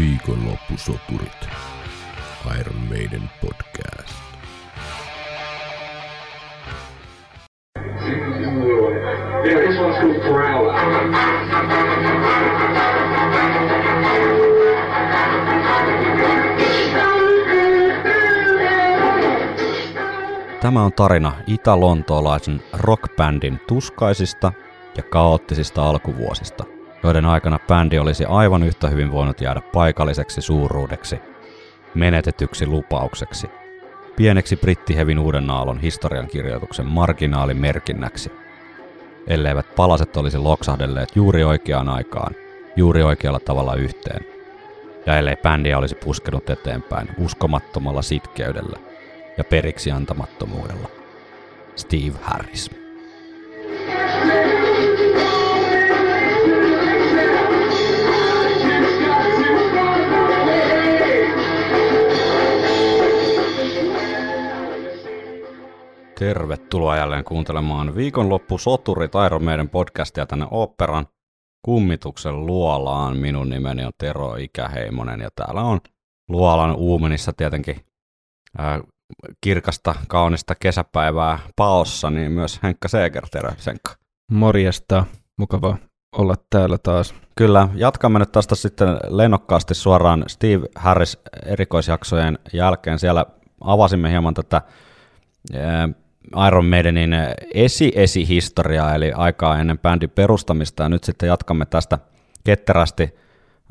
Viikonloppusoturit. Iron Maiden podcast. Tämä on tarina itä-lontoolaisen rockbändin tuskaisista ja kaoottisista alkuvuosista, joiden aikana bändi olisi aivan yhtä hyvin voinut jäädä paikalliseksi suuruudeksi, menetetyksi lupaukseksi, pieneksi brittihevin uuden aallon historiankirjoituksen marginaalimerkinnäksi, elleivät palaset olisi loksahdelleet juuri oikeaan aikaan, juuri oikealla tavalla yhteen, ja ellei bändiä olisi puskenut eteenpäin uskomattomalla sitkeydellä ja periksi antamattomuudella. Steve Harris. Tervetuloa jälleen kuuntelemaan viikonloppu Soturit Iron Maiden podcastia tänne operan kummituksen luolaan. Minun nimeni on Tero Ikäheimonen ja täällä on luolan uumenissa tietenkin ää, kirkasta, kaunista kesäpäivää paossa, niin myös Henkka Seeger, terve Senkka. Morjesta, mukava olla täällä taas. Kyllä, jatkamme nyt tästä sitten lennokkaasti suoraan Steve Harris erikoisjaksojen jälkeen. Siellä avasimme hieman tätä Iron Maidenin esi-esi-historiaa, eli aikaa ennen bändin perustamista, ja nyt sitten jatkamme tästä ketterästi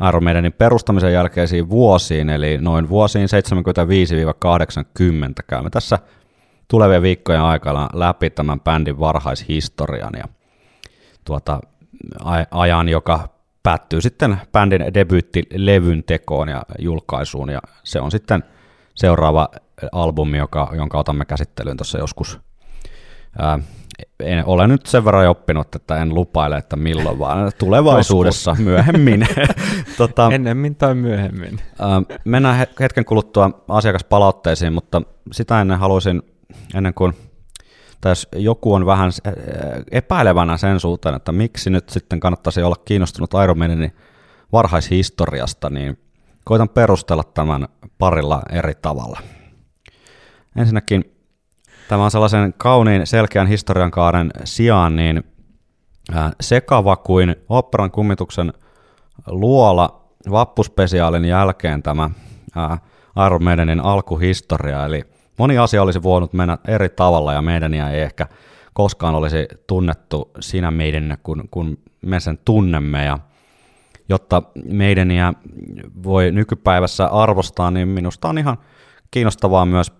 Iron Maidenin perustamisen jälkeisiin vuosiin, eli noin vuosiin 75-80. Käymme tässä tulevien viikkojen aikana läpi tämän bändin varhaishistorian ja tuota, ajan, joka päättyy sitten bändin debyyttilevyn tekoon ja julkaisuun, ja se on sitten seuraava albumi, joka, jonka otamme käsittelyyn tuossa joskus. Ää, en, olen nyt sen verran oppinut, että en lupaile, että milloin, vaan tulevaisuudessa myöhemmin. tota, Ennemmin tai myöhemmin. Ää, mennään hetken kuluttua asiakaspalautteisiin, mutta sitä ennen haluaisin, ennen kuin tai jos joku on vähän epäilevänä sen suhteen, että miksi nyt sitten kannattaisi olla kiinnostunut Iron Maidenin varhaishistoriasta, niin koitan perustella tämän parilla eri tavalla. Ensinnäkin tämä on sellaisen kauniin selkeän historiankaaren sijaan niin sekava kuin operan kummituksen luola vappuspesiaalin jälkeen tämä Iron Maidenin alkuhistoria, eli moni asia olisi voinut mennä eri tavalla ja meidän ei ehkä koskaan olisi tunnettu siinä meidän, kun, kun me sen tunnemme. Ja jotta meidäniä voi nykypäivässä arvostaa, niin minusta on ihan kiinnostavaa myös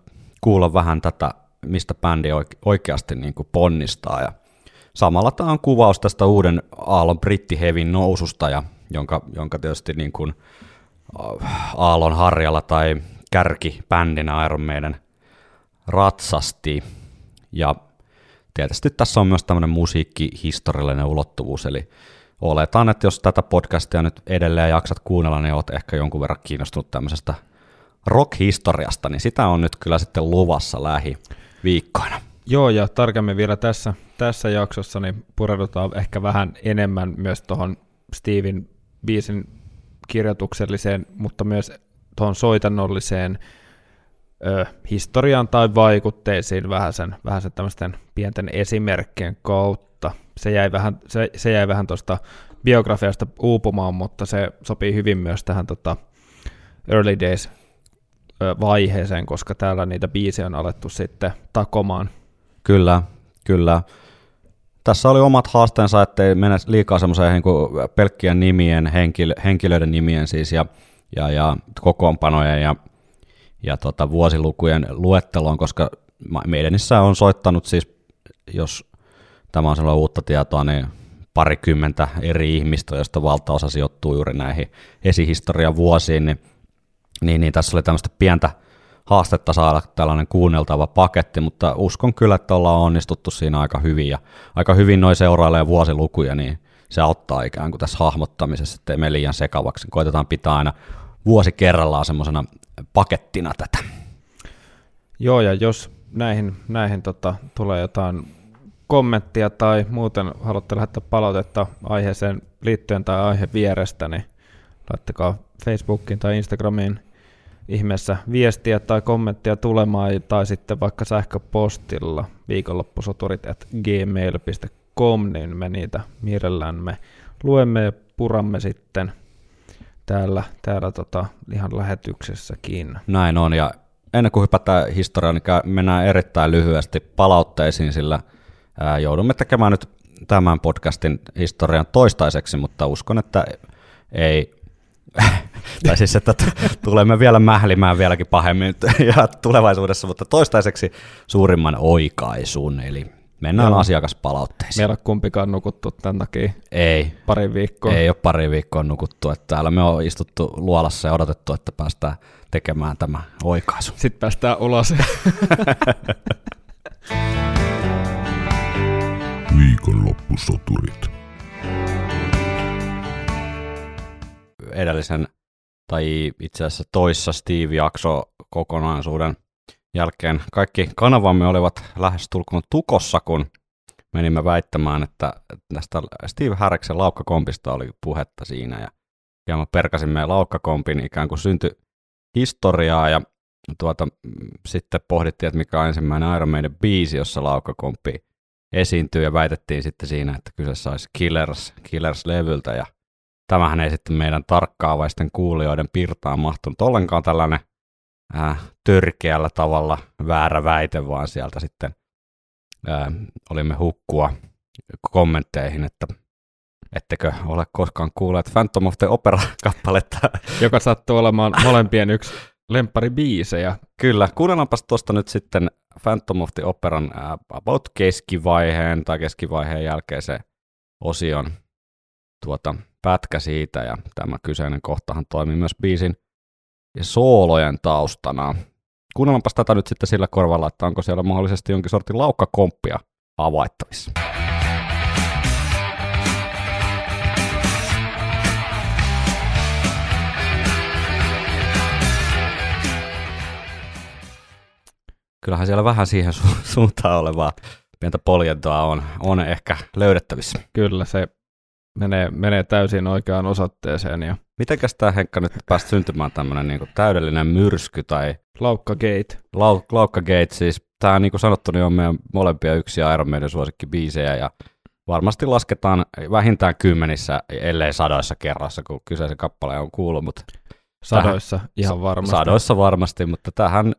kuulla vähän tätä, mistä bändi oikeasti niin kuin ponnistaa. Ja samalla tämä on kuvaus tästä uuden aallon brittihevin noususta, ja jonka, jonka tietysti niin kuin aallon harjalla tai kärki bändinä Iron Maiden ratsasti. Ja tietysti tässä on myös tämmöinen musiikkihistoriallinen ulottuvuus, eli oletan, että jos tätä podcastia nyt edelleen jaksat kuunnella, niin olet ehkä jonkun verran kiinnostunut tämmöisestä rock-historiasta, niin sitä on nyt kyllä sitten luvassa lähiviikkoina. Joo, ja tarkemmin vielä tässä, tässä jaksossa niin pureudutaan ehkä vähän enemmän myös tuohon Steven biisin kirjoitukselliseen, mutta myös tuohon soitannolliseen ö, historiaan tai vaikutteisiin vähän sen, vähän sen tämmöisten pienten esimerkkien kautta. Se jäi vähän, se, se jäi vähän tuosta biografiasta uupumaan, mutta se sopii hyvin myös tähän tota, Early Days vaiheeseen, koska täällä niitä biisejä on alettu sitten takomaan. Kyllä, kyllä. Tässä oli omat haasteensa, ettei mennä liikaa semmoiseen niin pelkkien nimien, henkilö, henkilöiden nimien siis ja, ja, ja kokoonpanojen ja, ja tota, vuosilukujen luetteloon, koska meidänissä on soittanut siis, jos tämä on sellainen uutta tietoa, niin parikymmentä eri ihmistä, joista valtaosa sijoittuu juuri näihin esihistorian vuosiin, niin niin, niin tässä oli tämmöistä pientä haastetta saada tällainen kuunneltava paketti, mutta uskon kyllä, että ollaan onnistuttu siinä aika hyvin ja aika hyvin noin seurailee vuosilukuja, niin se auttaa ikään kuin tässä hahmottamisessa, ettei mene liian sekavaksi. Koitetaan pitää aina vuosi kerrallaan semmoisena pakettina tätä. Joo, ja jos näihin, näihin tota, tulee jotain kommenttia tai muuten haluatte lähettää palautetta aiheeseen liittyen tai aihe vierestä, niin laittakaa Facebookiin tai Instagramiin ihmeessä viestiä tai kommenttia tulemaan, tai sitten vaikka sähköpostilla viikonloppusoturit at gmail.com, niin me niitä mielellämme luemme ja puramme sitten täällä, täällä tota, ihan lähetyksessäkin. Näin on, ja ennen kuin hypätään historiaan, niin mennään erittäin lyhyesti palautteisiin, sillä ää, joudumme tekemään nyt tämän podcastin historian toistaiseksi, mutta uskon, että ei, tai siis, että tulemme vielä mählimään vieläkin pahemmin ja tulevaisuudessa, mutta toistaiseksi suurimman oikaisun, eli mennään Joo. asiakaspalautteisiin. Meillä on kumpikaan nukuttu tämän takia ei, pari viikkoa. Ei ole pari viikkoa nukuttu, että täällä me on istuttu luolassa ja odotettu, että päästään tekemään tämä oikaisu. Sitten päästään ulos. Viikonloppusoturit. Edellisen tai itse asiassa toissa Steve-jakso kokonaisuuden jälkeen. Kaikki kanavamme olivat lähes tulkoon tukossa, kun menimme väittämään, että tästä Steve Harriksen laukkakompista oli puhetta siinä. Ja hieman perkasimme laukkakompin ikään kuin synty historiaa ja tuota, sitten pohdittiin, että mikä on ensimmäinen Iron Maiden biisi, jossa laukkakomppi esiintyy. Ja väitettiin sitten siinä, että kyseessä olisi Killers, Killers-levyltä. Ja tämähän ei sitten meidän tarkkaavaisten kuulijoiden pirtaan mahtunut ollenkaan tällainen äh, törkeällä tavalla väärä väite, vaan sieltä sitten äh, olimme hukkua kommentteihin, että ettekö ole koskaan kuulleet Phantom of the Opera-kappaletta. Joka sattuu olemaan molempien yksi lempari biisejä. Kyllä, kuunnellaanpas tuosta nyt sitten Phantom of the Operan uh, about keskivaiheen tai keskivaiheen jälkeisen osion tuota, pätkä siitä, ja tämä kyseinen kohtahan toimii myös biisin ja soolojen taustana. Kuunnellaanpas tätä nyt sitten sillä korvalla, että onko siellä mahdollisesti jonkin sortin laukkakomppia havaittavissa. kyllähän siellä vähän siihen su- suuntaan olevaa pientä poljentoa on, on ehkä löydettävissä. Kyllä, se menee, menee täysin oikeaan osoitteeseen. Ja... Mitenkäs tämä Henkka nyt päästä syntymään tämmöinen niin täydellinen myrsky tai... Laukkagate. Lau, Laukkagate siis. Tämä niin kuin sanottu, niin on meidän molempia yksi Iron Maiden suosikkibiisejä ja varmasti lasketaan vähintään kymmenissä, ellei sadoissa kerrassa, kun kyseisen kappale on kuullut, mutta Sadoissa tähän, ihan varmasti. Sadoissa varmasti, mutta tähän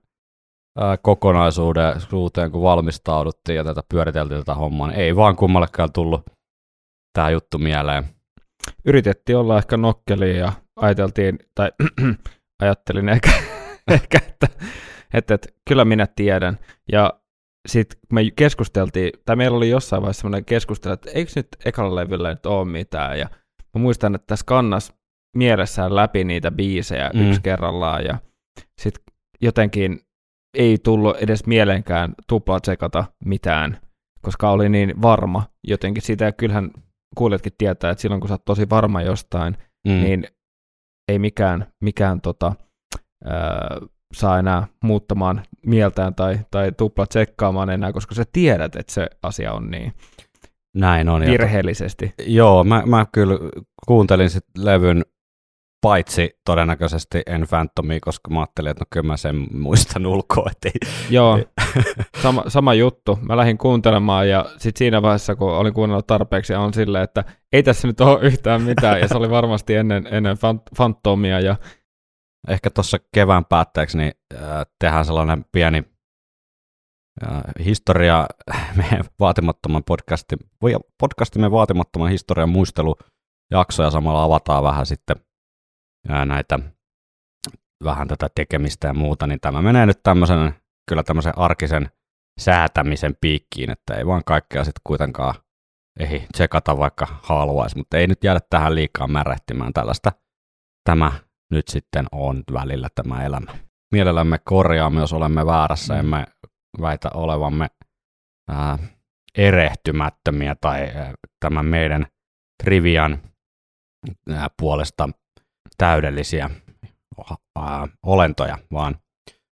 kokonaisuuteen, kun valmistauduttiin ja tätä pyöriteltiin tätä hommaa, niin ei vaan kummallekaan tullut tämä juttu mieleen. Yritettiin olla ehkä nokkeli ja ajateltiin, tai ajattelin ehkä, ehkä että, että, että kyllä minä tiedän. Ja sitten kun me keskusteltiin, tai meillä oli jossain vaiheessa sellainen keskustelu, että eikö nyt ekalla levyllä nyt ole mitään. Ja mä muistan, että tässä kannas mielessään läpi niitä biisejä mm. yksi kerrallaan. Ja sitten jotenkin ei tullut edes mieleenkään tupla tsekata mitään, koska oli niin varma jotenkin siitä, ja kyllähän kuulijatkin tietää, että silloin kun sä oot tosi varma jostain, mm. niin ei mikään, mikään tota, ää, saa enää muuttamaan mieltään tai, tai tupla tsekkaamaan enää, koska sä tiedät, että se asia on niin. Näin on. Virheellisesti. Joo, mä, mä kyllä kuuntelin sit levyn Paitsi todennäköisesti en Phantomia, koska mä ajattelin, että no kyllä mä sen muistan ulkoa. Ei... Joo, sama, sama juttu. Mä lähdin kuuntelemaan ja sitten siinä vaiheessa, kun olin kuunnellut tarpeeksi, on silleen, että ei tässä nyt ole yhtään mitään. Ja se oli varmasti ennen, ennen Phantomia. Ja... Ehkä tuossa kevään päätteeksi niin, äh, tehdään sellainen pieni äh, historia meidän vaatimattoman podcastin, podcastimme vaatimattoman historian muistelujakso ja samalla avataan vähän sitten näitä vähän tätä tekemistä ja muuta, niin tämä menee nyt tämmöisen, kyllä tämmöisen arkisen säätämisen piikkiin, että ei vaan kaikkea sitten kuitenkaan ei tsekata vaikka haluaisi, mutta ei nyt jäädä tähän liikaa märehtimään tällaista. Tämä nyt sitten on välillä tämä elämä. Mielellämme korjaamme, jos olemme väärässä, mm. emme väitä olevamme ää, erehtymättömiä tai ää, tämän meidän trivian ää, puolesta täydellisiä olentoja, vaan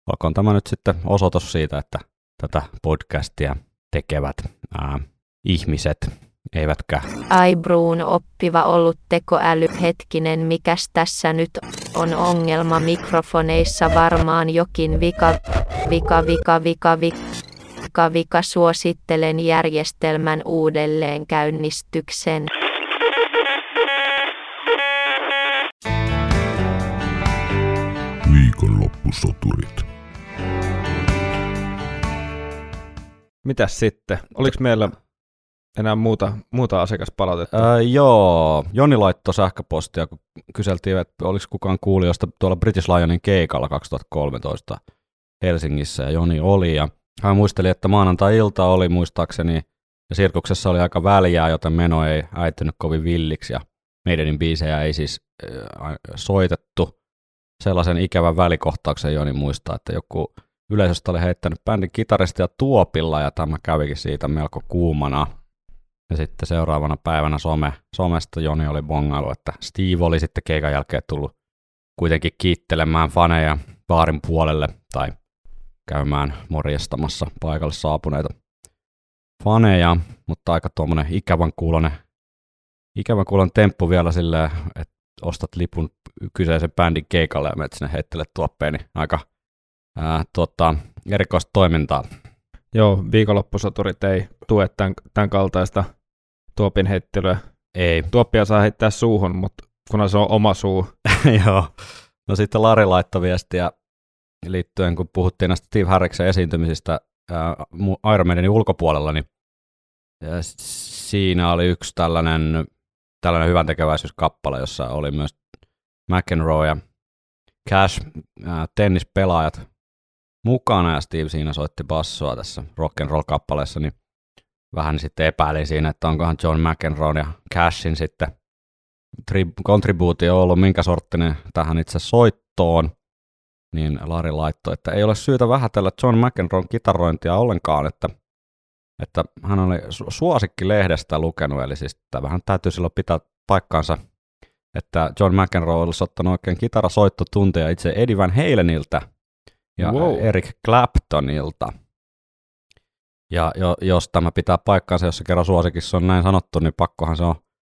olkoon tämä nyt sitten osoitus siitä, että tätä podcastia tekevät ää, ihmiset Eivätkä. Ai Bruun oppiva ollut tekoäly. Hetkinen, mikäs tässä nyt on ongelma mikrofoneissa varmaan jokin vika, vika, vika, vika, vika, vika. Suosittelen järjestelmän uudelleen käynnistyksen. Viikonloppusoturit. Mitäs sitten? Oliko meillä enää muuta, muuta asiakaspalautetta? Ää, joo, Joni laittoi sähköpostia, kun kyseltiin, että oliko kukaan kuulijoista tuolla British Lionin keikalla 2013 Helsingissä, ja Joni oli, ja hän muisteli, että maanantai-ilta oli muistaakseni, ja sirkuksessa oli aika väljää, joten meno ei äitynyt kovin villiksi, ja meidänin biisejä ei siis äh, soitettu. Sellaisen ikävän välikohtauksen Joni muistaa, että joku yleisöstä oli heittänyt bändin kitaristia tuopilla, ja tämä kävikin siitä melko kuumana. Ja sitten seuraavana päivänä some, somesta Joni oli bongailu, että Steve oli sitten keikan jälkeen tullut kuitenkin kiittelemään faneja baarin puolelle tai käymään morjestamassa paikalle saapuneita faneja, mutta aika tuommoinen ikävän kuulonen, ikävän kuulonen temppu vielä silleen, että ostat lipun kyseisen bändin keikalle ja menet sinne heittele tuoppeen, niin aika ää, tota, erikoista toimintaa. Joo, viikonloppusoturit ei tue tämän, tämän kaltaista tuopin heittelyä. Ei, Tuoppia saa heittää suuhun, mutta kun se on oma suu. Joo. No sitten Lari laittoi viestiä liittyen, kun puhuttiin näistä Steve Harriksen esiintymisistä ää, Iron Maidenin ulkopuolella, niin ja siinä oli yksi tällainen, tällainen hyvän tekeväisyyskappale, jossa oli myös McEnroe ja Cash, ää, tennispelaajat mukana, ja Steve siinä soitti bassoa tässä rock and roll kappaleessa, niin vähän sitten epäilin siinä, että onkohan John McEnroe ja Cashin sitten tri- kontribuutio ollut minkä sorttinen tähän itse soittoon, niin Lari laittoi, että ei ole syytä vähätellä John McEnroen kitarointia ollenkaan, että, että hän oli su- suosikki lehdestä lukenut, eli siis vähän täytyy silloin pitää paikkaansa, että John McEnroe olisi ottanut oikein kitarasoittotunteja itse Eddie Van Halenilta ja Wow. Eric Claptonilta. Ja jo, jos tämä pitää paikkaansa, jos se kerran suosikissa on näin sanottu, niin pakkohan se on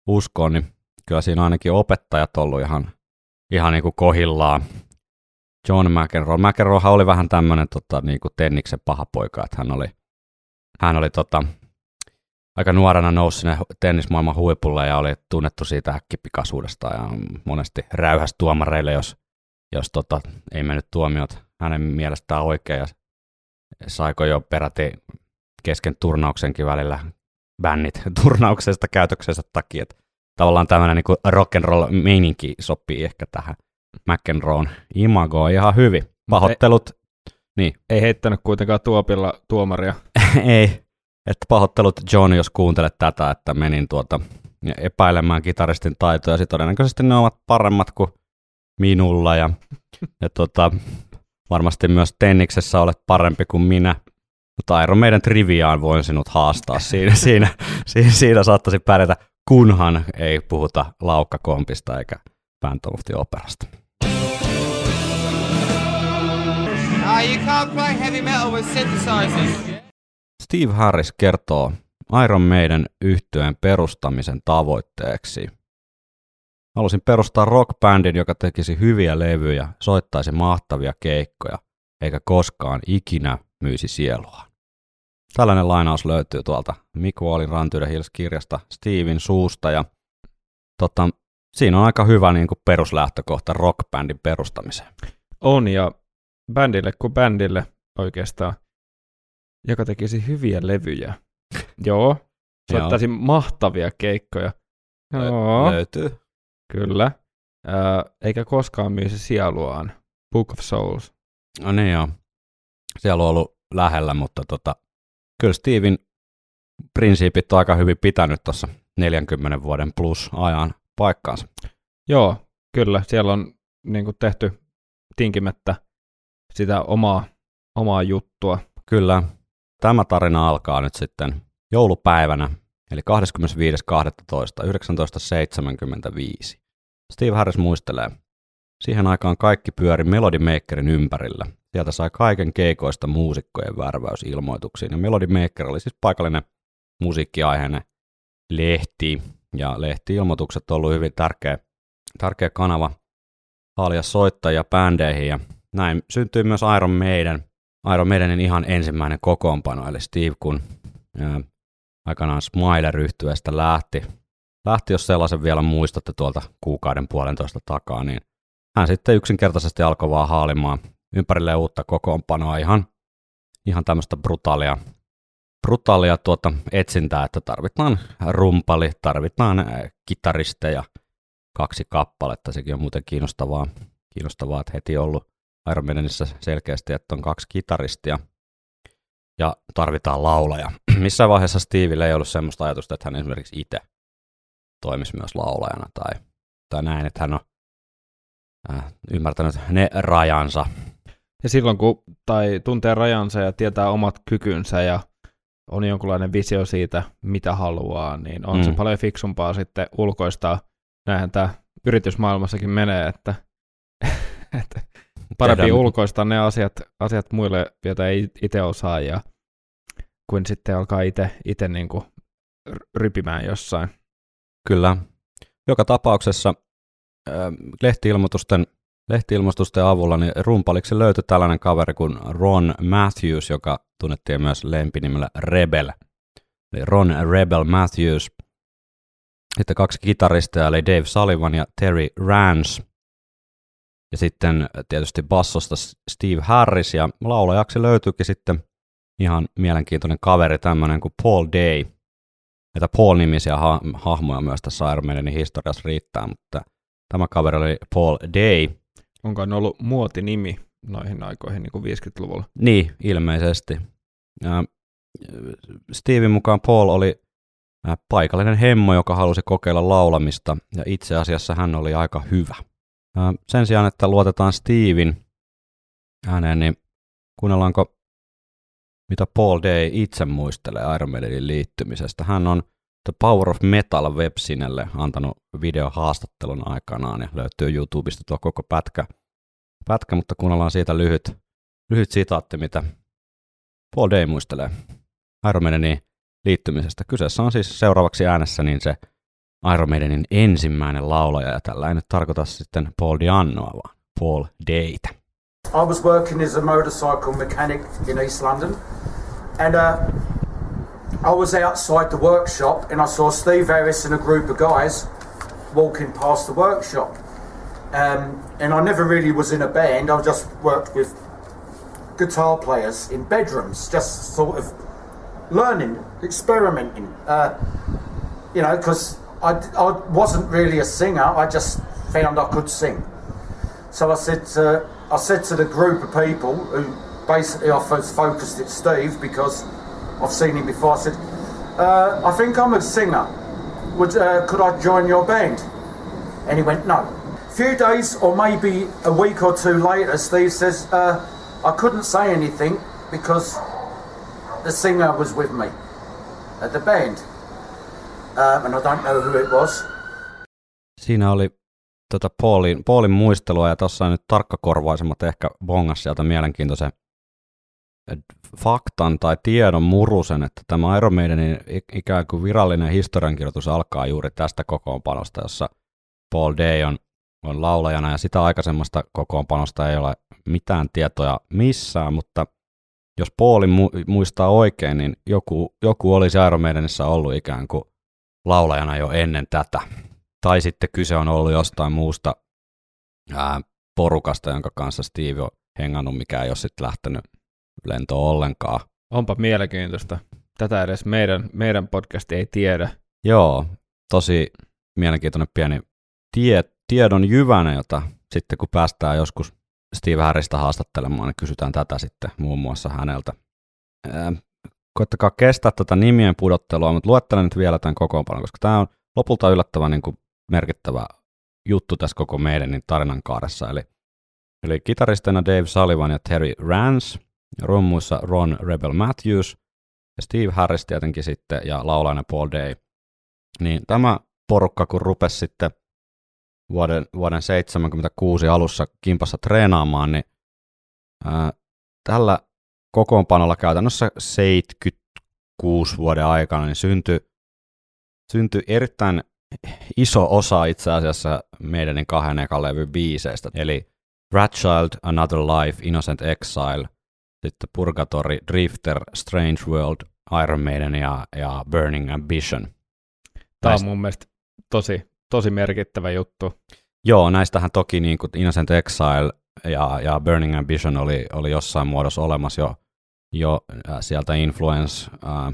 uskoa, niin kyllä siinä on ainakin opettajat ollut ihan, ihan niin kuin kohillaan. John McEnroe. McEnroehan oli vähän tämmöinen tota, niin kuin tenniksen paha poika, että hän oli, hän oli tota, aika nuorena nousi sinne tennismaailman huipulle ja oli tunnettu siitä äkkipikaisuudesta ja monesti räyhäs tuomareille, jos, jos tota, ei mennyt tuomiot hänen mielestään oikein ja saiko jo peräti kesken turnauksenkin välillä bännit turnauksesta käytöksensä takia. Että tavallaan tämmöinen niin rock and roll meininki sopii ehkä tähän McEnroen imagoon ihan hyvin. Pahoittelut, Ei heittänyt kuitenkaan tuopilla tuomaria. ei, että pahoittelut John, jos kuuntelet tätä, että menin tuota epäilemään kitaristin taitoja, sitten todennäköisesti ne ovat paremmat kuin minulla ja, ja tota, varmasti myös tenniksessä olet parempi kuin minä. Mutta Airo, meidän triviaan voin sinut haastaa siinä, siinä, siinä, siinä saattaisi pärjätä, kunhan ei puhuta laukkakompista eikä Phantom of the Operasta. Ah, you can't play heavy metal with synthesizers. Steve Harris kertoo Iron Maiden yhtyeen perustamisen tavoitteeksi. Halusin perustaa rockbändin, joka tekisi hyviä levyjä, soittaisi mahtavia keikkoja, eikä koskaan ikinä myisi sielua. Tällainen lainaus löytyy tuolta Mick Wallin Run to the Hills-kirjasta Steven suusta, ja tota, siinä on aika hyvä niin kuin peruslähtökohta rockbändin perustamiseen. On, ja bändille kuin bändille oikeastaan, joka tekisi hyviä levyjä. Joo, soittaisi mahtavia keikkoja. Joo, Löytyy. kyllä. Ää, eikä koskaan myisi sieluaan. Book of Souls. No niin joo. Siellä on ollut lähellä, mutta tota, kyllä Steven prinsiipit on aika hyvin pitänyt tuossa 40 vuoden plus ajan paikkaansa. Joo, kyllä. Siellä on niin kuin tehty tinkimättä sitä omaa, omaa juttua. Kyllä, tämä tarina alkaa nyt sitten joulupäivänä, eli 25.12.1975. Steve Harris muistelee, siihen aikaan kaikki pyöri Melody Makerin ympärillä. Sieltä sai kaiken keikoista muusikkojen värväysilmoituksiin, ja Melody Maker oli siis paikallinen musiikkiaiheinen lehti, ja lehti-ilmoitukset on ollut hyvin tärkeä, tärkeä kanava haalia soittajia bändeihin, ja näin syntyi myös Iron Maiden, Iron Maidenin ihan ensimmäinen kokoonpano, eli Steve, kun ää, aikanaan Smiler-yhtyeestä lähti, lähti, jos sellaisen vielä muistatte tuolta kuukauden puolentoista takaa, niin hän sitten yksinkertaisesti alkoi vaan haalimaan ympärille uutta kokoonpanoa ihan, ihan tämmöistä brutaalia, brutaalia tuota etsintää, että tarvitaan rumpali, tarvitaan kitaristeja, kaksi kappaletta, sekin on muuten kiinnostavaa, kiinnostavaa että heti ollut Iron Maidenissä selkeästi, että on kaksi kitaristia ja tarvitaan laulaja. Missään vaiheessa Steville ei ollut semmoista ajatusta, että hän esimerkiksi itse toimisi myös laulajana tai, tai näin, että hän on äh, ymmärtänyt ne rajansa. Ja silloin kun tai tuntee rajansa ja tietää omat kykynsä ja on jonkunlainen visio siitä, mitä haluaa, niin on mm. se paljon fiksumpaa sitten ulkoistaa. Näinhän tämä yritysmaailmassakin menee, että, että parempi Tehdään- ulkoistaa ne asiat, asiat muille, joita ei itse osaa, ja kuin sitten alkaa itse, itse niin kuin rypimään jossain. Kyllä. Joka tapauksessa äh, lehtiilmoitusten, lehtiilmoitusten avulla niin rumpaliksi löytyi tällainen kaveri kuin Ron Matthews, joka tunnettiin myös lempinimellä Rebel. Eli Ron Rebel Matthews. Sitten kaksi kitaristia, eli Dave Sullivan ja Terry Rance. Ja sitten tietysti bassosta Steve Harris, ja laulajaksi löytyikin sitten ihan mielenkiintoinen kaveri, tämmöinen kuin Paul Day. Näitä Paul-nimisiä ha- hahmoja myös tässä Iron Maidenin historiassa riittää, mutta tämä kaveri oli Paul Day. Onko ne ollut muotinimi noihin aikoihin niin kuin 50-luvulla? Niin, ilmeisesti. Ja Steven mukaan Paul oli äh, paikallinen hemmo, joka halusi kokeilla laulamista, ja itse asiassa hän oli aika hyvä. Sen sijaan, että luotetaan Steven ääneen, niin kuunnellaanko, mitä Paul Day itse muistelee Iron Maidenin liittymisestä. Hän on The Power of Metal websinelle antanut videohaastattelun aikanaan, ja löytyy YouTubesta tuo koko pätkä, pätkä mutta kuunnellaan siitä lyhyt, lyhyt sitaatti, mitä Paul Day muistelee Iron Maidenin liittymisestä. Kyseessä on siis seuraavaksi äänessä niin se Iron ensimmäinen laulaja, ja tällä ei nyt tarkoita sitten Paul Diannoa, vaan Paul Daytä. I was working as a motorcycle mechanic in East London, and uh, I was outside the workshop, and I saw Steve Harris and a group of guys walking past the workshop. Um, and I never really was in a band. I just worked with guitar players in bedrooms, just sort of learning, experimenting. Uh, you know, because I, I wasn't really a singer. I just found I could sing. So I said to, I said to the group of people who basically I first focused at Steve because I've seen him before. I said, uh, I think I'm a singer. Would uh, could I join your band? And he went, no. A few days or maybe a week or two later, Steve says, uh, I couldn't say anything because the singer was with me at the band. Um, and I don't know who it was. Siinä oli tota Paulin, Paulin muistelua, ja tuossa on nyt tarkkakorvaisemmat ehkä bongas sieltä mielenkiintoisen faktan tai tiedon murusen, että tämä Iron Maidenin ikään kuin virallinen historiankirjoitus alkaa juuri tästä kokoonpanosta, jossa Paul Day on, on laulajana, ja sitä aikaisemmasta kokoonpanosta ei ole mitään tietoja missään, mutta jos Paulin mu- muistaa oikein, niin joku, joku olisi Iron Maidenissä ollut ikään kuin laulajana jo ennen tätä. Tai sitten kyse on ollut jostain muusta ää, porukasta, jonka kanssa Steve on hengannut, mikä ei ole sitten lähtenyt lentoon ollenkaan. Onpa mielenkiintoista. Tätä edes meidän, meidän podcasti ei tiedä. Joo, tosi mielenkiintoinen pieni tie, tiedon jyvänä, jota sitten kun päästään joskus Steve Harrista haastattelemaan, niin kysytään tätä sitten muun muassa häneltä. Ää, koittakaa kestää tätä nimien pudottelua, mutta luettelen nyt vielä tämän kokoonpanon, koska tämä on lopulta yllättävän niin kuin merkittävä juttu tässä koko meidän tarinan kaaressa. Eli, eli kitaristeina Dave Sullivan ja Terry Rance, ja rummuissa Ron Rebel Matthews ja Steve Harris tietenkin sitten ja laulainen Paul Day. Niin tämä porukka, kun rupesi sitten vuoden, vuoden 76 alussa kimpassa treenaamaan, niin ää, tällä kokoonpanolla käytännössä 76 vuoden aikana niin syntyi syntyi erittäin iso osa itse asiassa meidänin kahden ekan levyn biiseistä, eli Ratchild, Another Life, Innocent Exile, sitten Purgatory, Drifter, Strange World, Iron Maiden ja, ja Burning Ambition. Tämä on mun mielestä tosi, tosi merkittävä juttu. Joo, näistähän toki niin kuin Innocent Exile ja, ja Burning Ambition oli, oli jossain muodossa olemassa jo, jo äh, sieltä Influence, äh,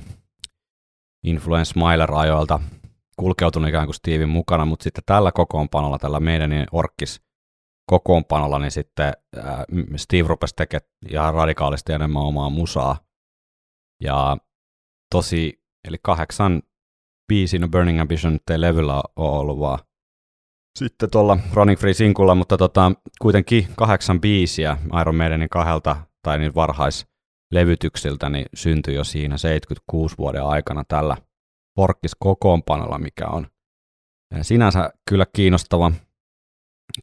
Influence Smiler-ajoilta kulkeutunut ikään kuin Steven mukana, mutta sitten tällä kokoonpanolla, tällä meidän orkkis kokoonpanolla, niin sitten äh, Steve rupesi tekemään ihan radikaalisti enemmän omaa musaa. Ja tosi, eli kahdeksan biisin no Burning Ambition ei levyllä ole ollut vaan sitten tuolla Running Free Sinkulla, mutta tota, kuitenkin kahdeksan biisiä Iron Maidenin kahdelta tai niin varhaislevytyksiltä niin syntyi jo siinä 76 vuoden aikana tällä Porkkis kokoonpanolla, mikä on sinänsä kyllä kiinnostava,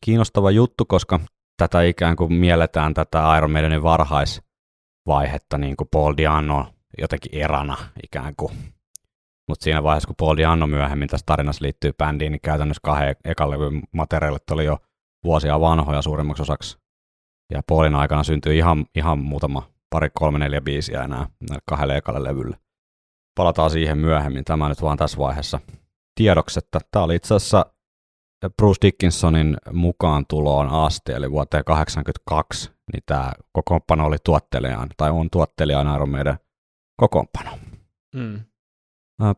kiinnostava juttu, koska tätä ikään kuin mielletään tätä Iron Maidenin varhaisvaihetta niin kuin Paul Diano jotenkin erana ikään kuin mutta siinä vaiheessa, kun Paul Diano myöhemmin tässä tarinassa liittyy bändiin, niin käytännössä kahden ekan levyn materiaalit oli jo vuosia vanhoja suurimmaksi osaksi. Ja Paulin aikana syntyi ihan, ihan muutama, pari, kolme, neljä biisiä enää kahdelle ekalle levylle. Palataan siihen myöhemmin. Tämä nyt vaan tässä vaiheessa tiedoksi, että tämä oli itse asiassa Bruce Dickinsonin mukaan tuloon asti, eli vuoteen 1982, niin tämä kokoonpano oli tuottelijaan, tai on tuottelijaan Iron Maiden kokoonpano. Mm.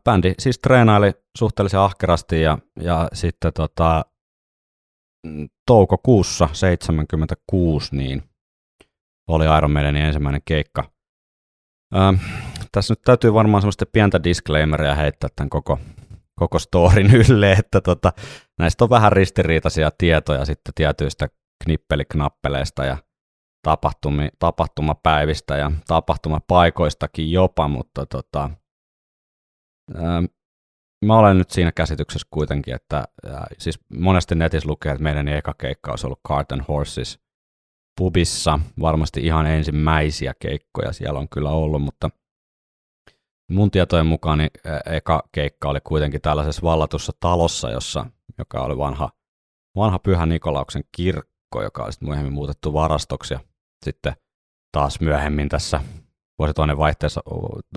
Bändi siis treenaili suhteellisen ahkerasti ja, ja sitten tota, toukokuussa 76 niin oli Iron Maidenin ensimmäinen keikka. Ää, tässä nyt täytyy varmaan semmoista pientä disclaimeria heittää tämän koko, koko storin ylle, että tota, näistä on vähän ristiriitaisia tietoja sitten tietyistä knippeliknappeleista ja tapahtumi, tapahtumapäivistä ja tapahtumapaikoistakin jopa, mutta tota, Ähm, mä olen nyt siinä käsityksessä kuitenkin, että äh, siis monesti netissä lukee, että meidän eka keikka olisi ollut Cart and Horses pubissa. Varmasti ihan ensimmäisiä keikkoja siellä on kyllä ollut, mutta mun tietojen mukaan niin eka keikka oli kuitenkin tällaisessa vallatussa talossa, jossa, joka oli vanha, vanha Pyhä Nikolauksen kirkko, joka oli sitten myöhemmin muutettu varastoksi ja sitten taas myöhemmin tässä vuosituhannen vaihteessa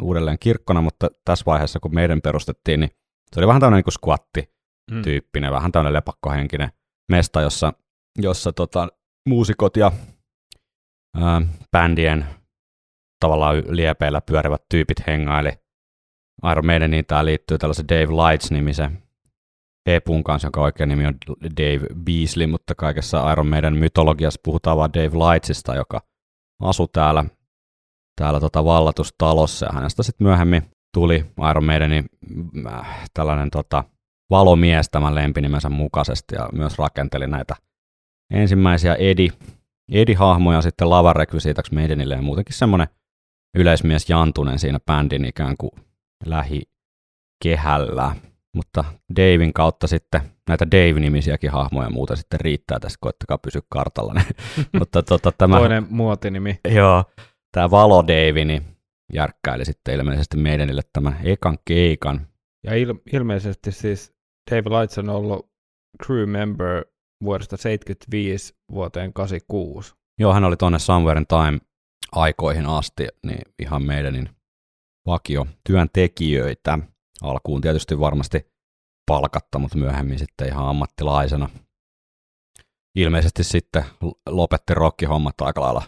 uudelleen kirkkona, mutta tässä vaiheessa, kun meidän perustettiin, niin se oli vähän tämmöinen niin squatti-tyyppinen, Mm. vähän tämmöinen lepakkohenkinen mesta, jossa, jossa tota, muusikot ja ää, bändien tavallaan liepeillä pyörivät tyypit hengaili. Iron Maideniin tämä liittyy tällaisen Dave Lights-nimisen Epun kanssa, jonka oikea nimi on Dave Beasley, mutta kaikessa Iron Maiden mytologiassa puhutaan vaan Dave Lightsista, joka asui täällä täällä tota vallatustalossa ja hänestä sitten myöhemmin tuli Iron Maidenin äh, tällainen tota, valomies tämän lempinimensä mukaisesti ja myös rakenteli näitä ensimmäisiä Edi, Edi-hahmoja sitten lavarekvisiitaksi Maidenille ja muutenkin semmoinen yleismies Jantunen siinä bändin ikään kuin lähikehällä. Mutta Davin kautta sitten näitä Dave-nimisiäkin hahmoja muuta sitten riittää tässä, koittakaa pysyä kartalla. Mutta tota, tämä, Toinen muotinimi. Joo, tämä Valo Dave, niin järkkäili sitten ilmeisesti meidänille tämän ekan keikan. Ja il- ilmeisesti siis Dave Lights on ollut crew member vuodesta 75 vuoteen 86. Joo, hän oli tuonne Somewhere in Time aikoihin asti, niin ihan meidänin vakio työntekijöitä. Alkuun tietysti varmasti palkatta, mutta myöhemmin sitten ihan ammattilaisena. Ilmeisesti sitten lopetti rokkihommat aika lailla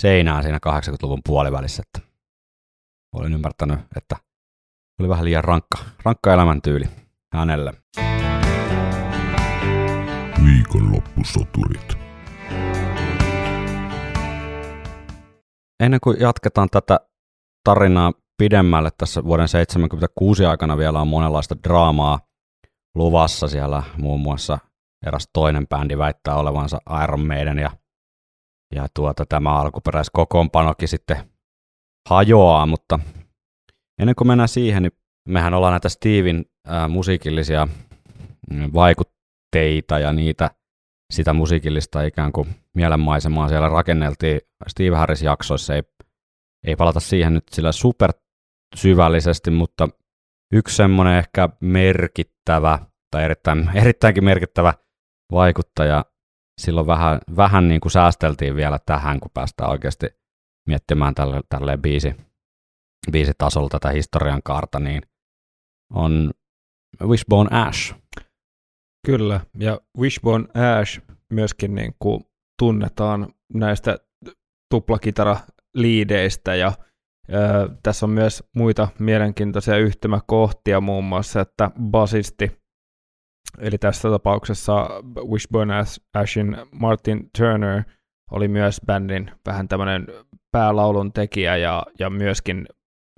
seinään siinä 80-luvun puolivälissä, että olin ymmärtänyt, että oli vähän liian rankka, rankka elämäntyyli hänelle. Viikonloppusoturit. Ennen kuin jatketaan tätä tarinaa pidemmälle, tässä vuoden 1976 aikana vielä on monenlaista draamaa luvassa. Siellä muun muassa eräs toinen bändi väittää olevansa Iron Maiden ja, ja tuota, tämä alkuperäiskokoonpanokin sitten hajoaa, mutta ennen kuin mennään siihen, niin mehän ollaan näitä Steven ää, musiikillisia mm, vaikutteita ja niitä sitä musiikillista ikään kuin mielenmaisemaa siellä rakenneltiin Steve Harris-jaksoissa. Ei, ei palata siihen nyt sillä super syvällisesti, mutta yksi semmoinen ehkä merkittävä tai erittäin, erittäinkin merkittävä vaikuttaja. Silloin vähän, vähän niin kuin säästeltiin vielä tähän, kun päästään oikeasti miettimään tälle, tälle biisi, biisitasolla tätä historian kaarta, niin on Wishbone Ash. Kyllä, ja Wishbone Ash myöskin niin kuin tunnetaan näistä tuplakitara-liideistä, ja ö, tässä on myös muita mielenkiintoisia yhtymäkohtia, muun muassa, että basisti, eli tässä tapauksessa Wishbone Ashin Martin Turner, oli myös bändin vähän tämmöinen päälaulun tekijä, ja, ja myöskin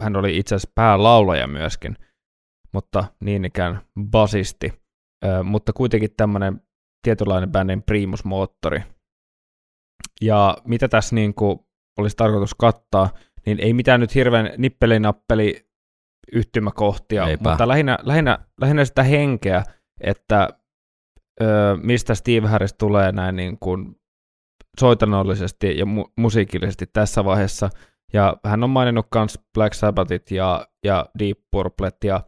hän oli itse asiassa päälaulaja myöskin, mutta niin ikään basisti, ö, mutta kuitenkin tämmöinen tietynlainen bändin primusmoottori. Ja mitä tässä niin kuin olisi tarkoitus kattaa, niin ei mitään nyt hirveän nippelinappeli yhtymäkohtia, Eipä. mutta lähinnä, lähinnä, lähinnä sitä henkeä, että ö, mistä Steve Harris tulee näin niin kuin soitanollisesti ja mu- musiikillisesti tässä vaiheessa. Ja hän on maininnut myös Black Sabbathit ja, ja Deep Purplet ja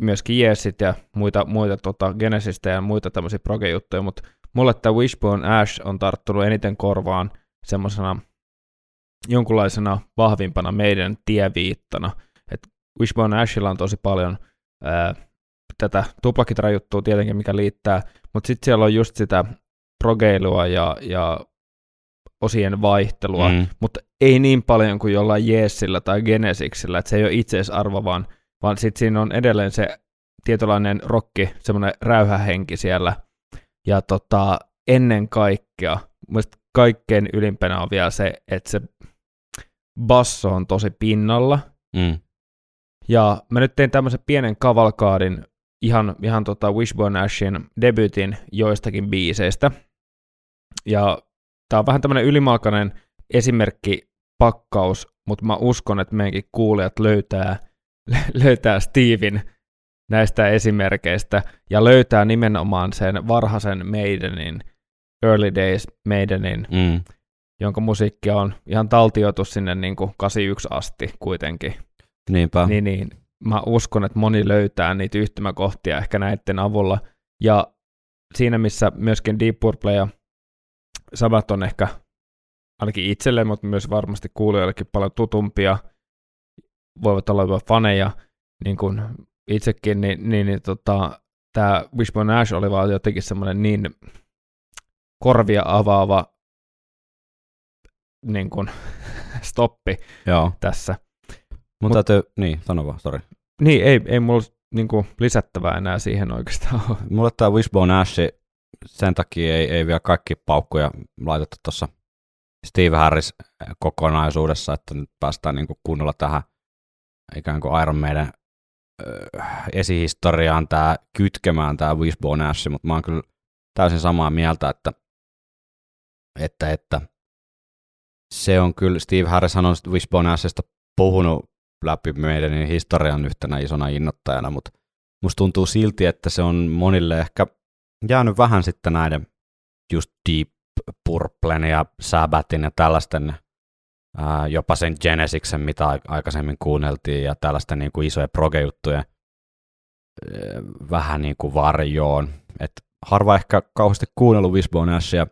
myöskin Yeesit ja muita, muita tota, Genesistä ja muita tämmöisiä proge-juttuja, mutta mulle tämä Wishbone Ash on tarttunut eniten korvaan semmoisena jonkunlaisena vahvimpana meidän tieviittana. Et Wishbone Ashilla on tosi paljon ää, tätä tuplakitarajuttua tietenkin, mikä liittää, mutta sitten siellä on just sitä progeilua ja, ja osien vaihtelua, mm. mutta ei niin paljon kuin jollain Jeesillä tai Genesiksillä, että se ei ole itseisarvo, vaan, vaan sitten siinä on edelleen se tietynlainen rokki, semmoinen räyhähenki siellä, ja tota, ennen kaikkea, mielestäni kaikkein ylimpänä on vielä se, että se basso on tosi pinnalla, Mm. ja mä nyt tein tämmöisen pienen kavalkaadin ihan, ihan tota Wishbone Ashin debutin joistakin biiseistä. Ja tää on vähän tämmönen ylimalkainen esimerkki pakkaus, mutta mä uskon, että meidänkin kuulijat löytää, löytää Steven näistä esimerkkeistä ja löytää nimenomaan sen varhaisen Maidenin, Early Days Maidenin, Mm. jonka musiikki on ihan taltioitu sinne niin kuin 81 asti kuitenkin. Niinpä. Niin, niin mä uskon, että moni löytää niitä yhtymäkohtia ehkä näiden avulla. Ja siinä, missä myöskin Deep Purple ja Sabbath on ehkä ainakin itselle, mutta myös varmasti kuulijoillekin paljon tutumpia, voivat olla jopa faneja, niin kuin itsekin, niin, niin, niin tota, tämä Wishbone Ash oli vaan jotenkin semmoinen niin korvia avaava niin kuin, stoppi Joo. tässä. Mun Mut- täytyy, niin, sano vaan, sori. Niin, ei, ei mulla niin kuin, lisättävää enää siihen oikeastaan ole. Mulle tämä Wishbone Ash, sen takia ei, ei vielä kaikki paukkuja laitettu tuossa Steve Harris kokonaisuudessa, että nyt päästään niin kunnolla tähän ikään kuin Iron Maiden esihistoriaan tää, kytkemään tämä Wishbone Ash, mutta mä oon kyllä täysin samaa mieltä, että, että, että se on kyllä, Steve Harris on Wishbone Ashista puhunut läpi meidän historian yhtenä isona innoittajana, mutta musta tuntuu silti, että se on monille ehkä jäänyt vähän sitten näiden just Deep Purplen ja Sabbathin ja tällaisten, jopa sen Genesiksen, mitä ai- aikaisemmin kuunneltiin, ja tällaisten niin kuin isoja proge-juttuja vähän niin kuin varjoon. Et harva ehkä kauheasti kuunnellut Wishbone Ashia.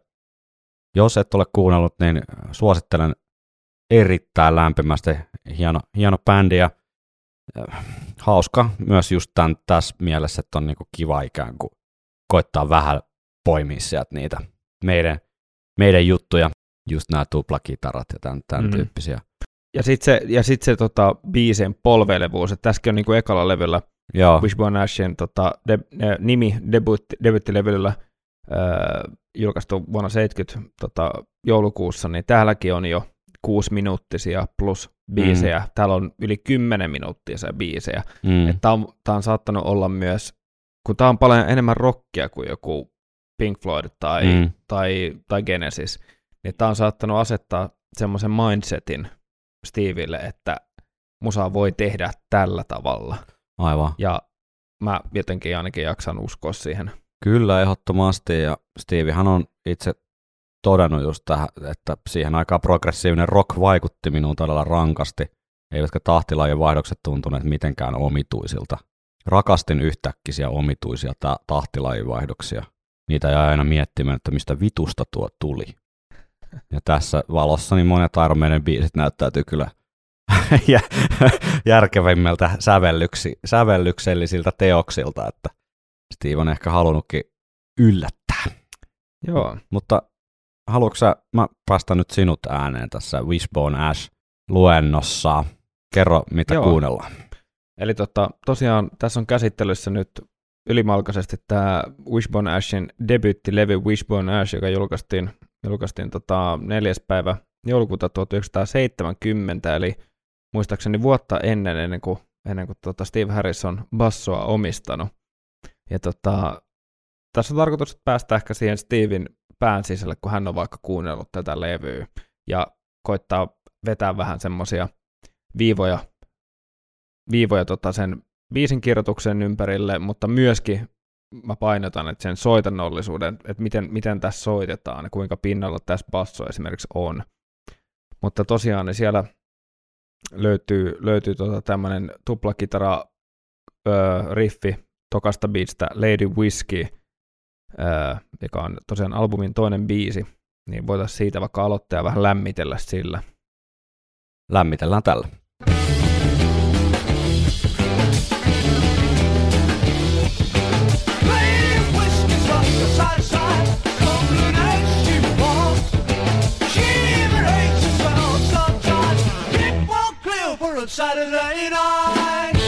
Jos et ole kuunnellut, niin suosittelen erittäin lämpimästi. Hieno, hieno bändi ja hauska myös just tämän, tässä mielessä, että on niinku kiva ikään kuin koittaa vähän poimia sieltä niitä meidän, meidän juttuja, just nämä tuplakitarat ja tämän, tämän Mm. mm. tyyppisiä. Ja sitten se, ja sit se tota, biisien polveilevuus, että tässäkin on niinku ekalla levyllä Joo, Wishbone Ashin tota, de, äh, nimi debutti, debuttilevyllä äh, julkaistu vuonna 70 tota, joulukuussa, niin täälläkin on jo kuusi minuuttisia plus biisejä. Mm. Täällä on yli 10 minuuttisia biisejä. mm, Tämä on, tää on saattanut olla myös, kun tämä on paljon enemmän rockia kuin joku Pink Floyd tai, mm. mm, tai, tai Genesis, niin tämä on saattanut asettaa semmoisen mindsetin Steville, että musa voi tehdä tällä tavalla. aivan. Ja mä jotenkin ainakin jaksan uskoa siihen. Kyllä, ehdottomasti. Ja Stevehan on itse todennut just tähän, että siihen aikaan progressiivinen rock vaikutti minuun todella rankasti. eivätkä tahtilajien vaihdokset tuntuneet mitenkään omituisilta. Rakastin yhtäkkisiä omituisia ta- tahtilajivaihdoksia. Niitä jäi aina miettimään, että mistä vitusta tuo tuli. Ja tässä valossa niin monet Iron Maiden biisit näyttäytyy kyllä jä- järkevimmiltä sävellyksi, sävellyksellisiltä teoksilta, että Steve on ehkä halunnutkin yllättää. Joo. Mutta haluatko sä, mä päästän nyt sinut ääneen tässä Wishbone Ash-luennossa. Kerro, mitä Joo. kuunnellaan. Eli tota, tosiaan tässä on käsittelyssä nyt ylimalkaisesti tämä Wishbone Ashin debyyttilevy Wishbone Ash, joka julkaistiin, julkaistiin tota, neljäs päivä joulukuuta 1970, eli muistaakseni vuotta ennen, ennen kuin, ennen kuin tota Steve Harrison bassoa omistanut. Ja tota, tässä on tarkoitus että päästä ehkä siihen Steven pään sisälle, kun hän on vaikka kuunnellut tätä levyä, ja koittaa vetää vähän semmoisia viivoja viivoja tota sen biisin kirjoituksen ympärille, mutta myöskin mä painotan, että sen soitannollisuuden, että miten, miten tässä soitetaan ja kuinka pinnalla tässä basso esimerkiksi on. Mutta tosiaan niin siellä löytyy, löytyy tota tämmöinen tuplakitara öö, riffi tokasta biisistä Lady Whiskey, öö, joka on tosiaan albumin toinen biisi, niin voitaisiin siitä vaikka aloittaa ja vähän lämmitellä sillä. Lämmitellään tällä. Saturday night.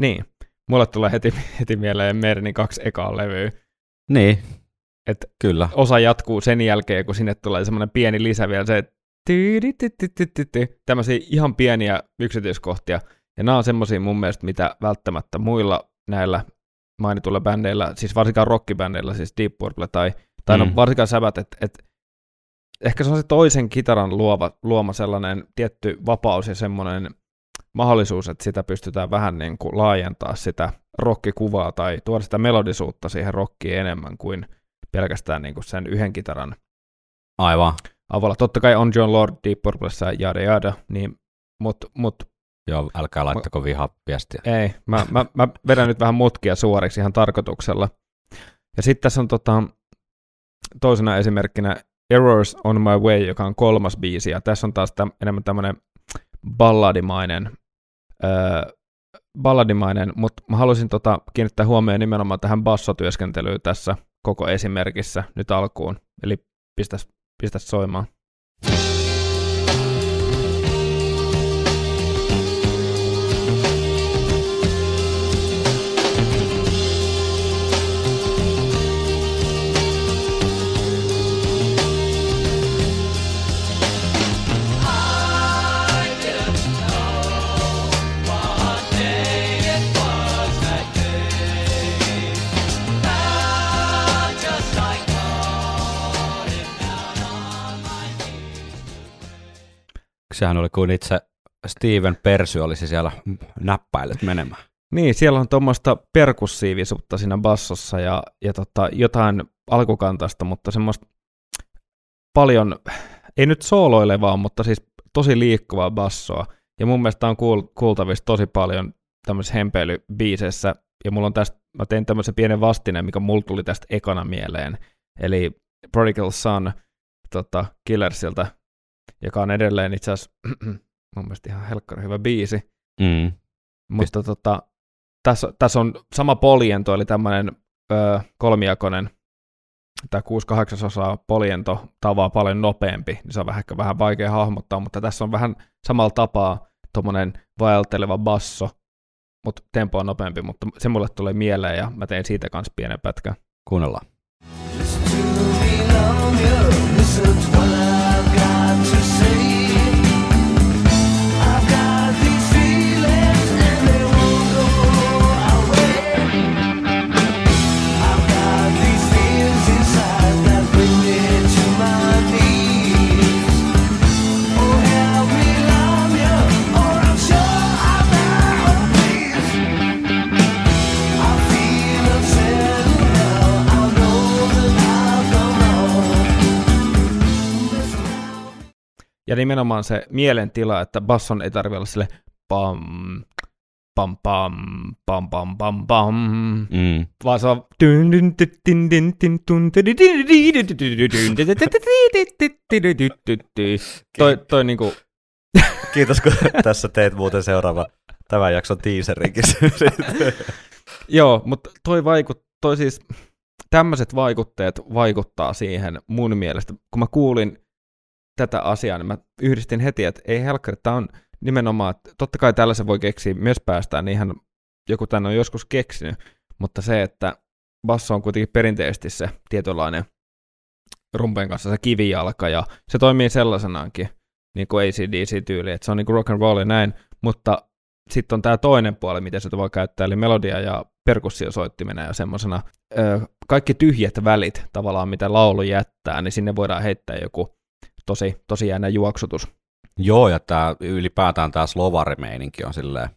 Niin, mulle tulee heti, heti mieleen Mernin kaksi ekaa levyä. Niin, Et kyllä. osa jatkuu sen jälkeen, kun sinne tulee semmoinen pieni lisä vielä, se tämmöisiä ihan pieniä yksityiskohtia. Ja nämä on semmoisia mun mielestä, mitä välttämättä muilla näillä mainituilla bändeillä, siis varsinkaan rockibändeillä, siis Deep Purple tai, tai mm. Mm. no varsinkaan Sabbath, että et, ehkä se on se toisen kitaran luova, luoma sellainen tietty vapaus ja semmoinen mahdollisuus, että sitä pystytään vähän niin kuin laajentaa sitä rockikuvaa tai tuoda sitä melodisuutta siihen rockiin enemmän kuin pelkästään niin kuin sen yhden kitaran Aivan. avulla. Totta kai on John Lord Deep Purplessa jada jada, niin, mutta mut, Joo, älkää laittako vihaa viestiä. ei, mä, mä, mä vedän nyt vähän mutkia suoriksi ihan tarkoituksella. Ja sitten tässä on tota, toisena esimerkkinä Errors on my way, joka on kolmas biisi, ja tässä on taas täm, enemmän tämmöinen balladimainen, öö, balladimainen, mutta mä haluaisin tota, kiinnittää huomioon nimenomaan tähän bassotyöskentelyyn tässä koko esimerkissä nyt alkuun, eli pistäs, pistäs soimaan. Sehän oli kuin itse Steven Persy olisi siellä näppäilet menemään. Niin, siellä on tuommoista perkussiivisuutta siinä bassossa ja, ja tota, jotain alkukantaista, mutta semmoista paljon, ei nyt sooloilevaa, mutta siis tosi liikkuvaa bassoa. Ja mun mielestä on kuul- kuultavissa tosi paljon tämmöisissä hempeilybiiseissä. Ja mulla on tästä, mä tein tämmöisen pienen vastineen, mikä mulla tuli tästä ekana mieleen. Eli Prodigal Son tota, Killersiltä, joka on edelleen itse asiassa mun mielestä ihan helkkari hyvä biisi. Mm. Mutta tota, tässä, tässä on sama poliento, eli tämmöinen ö, kolmijakoinen, tämä 6-8 osaa poliento tavaa paljon nopeampi, niin se on vähän, ehkä vähän vaikea hahmottaa, mutta tässä on vähän samalla tapaa tuommoinen vaelteleva basso, mutta tempo on nopeampi, mutta se mulle tulee mieleen ja mä tein siitä kanssa pienen pätkän. Kuunnellaan. Now. Ja nimenomaan se mielentila, että basson ei tarvitse olla sille pam, pam, pam, pam, pam, pam, pam, Mm. vaan se on toi, toi niinku, Kiitos, kun tässä teet muuten seuraava tämän jakson teaserinkin. joo, mutta toi vaikut, toi siis, tämmöiset vaikutteet vaikuttaa siihen mun mielestä. Kun mä kuulin tätä asiaa, niin mä yhdistin heti, että ei helkkari, tämä on nimenomaan, että totta kai tällaisen voi keksiä myös päästään, niin ihan joku tänne on joskus keksinyt, mutta se, että basso on kuitenkin perinteisesti se tietynlainen rumpen kanssa se kivijalka, ja se toimii sellaisenaankin, niin kuin ACDC-tyyli, että se on niin kuin rock and roll ja näin, mutta sitten on tämä toinen puoli, miten sitä voi käyttää, eli melodia ja perkussiosoittimena ja semmoisena kaikki tyhjät välit tavallaan, mitä laulu jättää, niin sinne voidaan heittää joku tosi, tosi jäänä juoksutus. Joo, ja tämä ylipäätään tämä slovarimeininki on silleen,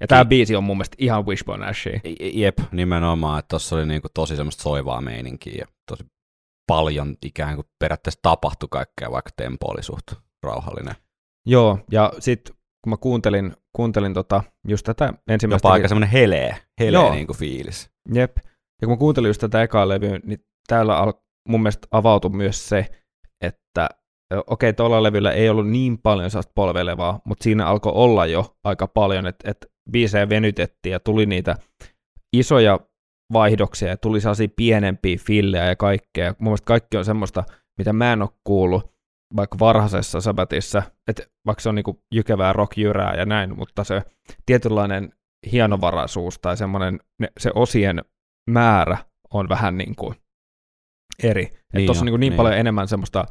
Ja tämä biisi on mun mielestä ihan Wishbone Ashia. jep, nimenomaan, että tuossa oli niinku tosi semmoista soivaa meininkiä ja tosi paljon ikään kuin periaatteessa tapahtui kaikkea, vaikka tempo oli suht rauhallinen. Joo, ja sitten kun mä kuuntelin, kuuntelin tota, just tätä ensimmäistä... Jopa aika semmoinen helee, helee Joo. niinku fiilis. Jep. Ja kun mä kuuntelin just tätä ekaa levyä, niin täällä al- mun mielestä avautui myös se, että okei, tuolla levyllä ei ollut niin paljon sellaista polvelevaa, mutta siinä alkoi olla jo aika paljon, että, että biisejä venytettiin ja tuli niitä isoja vaihdoksia ja tuli sellaisia pienempiä fillejä ja kaikkea. Mun mielestä kaikki on semmoista, mitä mä en ole kuullut vaikka varhaisessa sabatissa, että vaikka se on niinku jykevää rockjyrää ja näin, mutta se tietynlainen hienovaraisuus tai semmoinen, ne, se osien määrä on vähän niin kuin eri. Niin Tuossa on niin, niin niin. paljon enemmän semmoista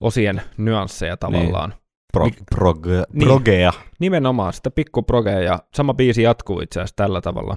osien nyansseja tavallaan. Pro, Mik- proge, Niin. progea. Nimenomaan sitä pikkuprogea ja sama biisi jatkuu itse asiassa tällä tavalla.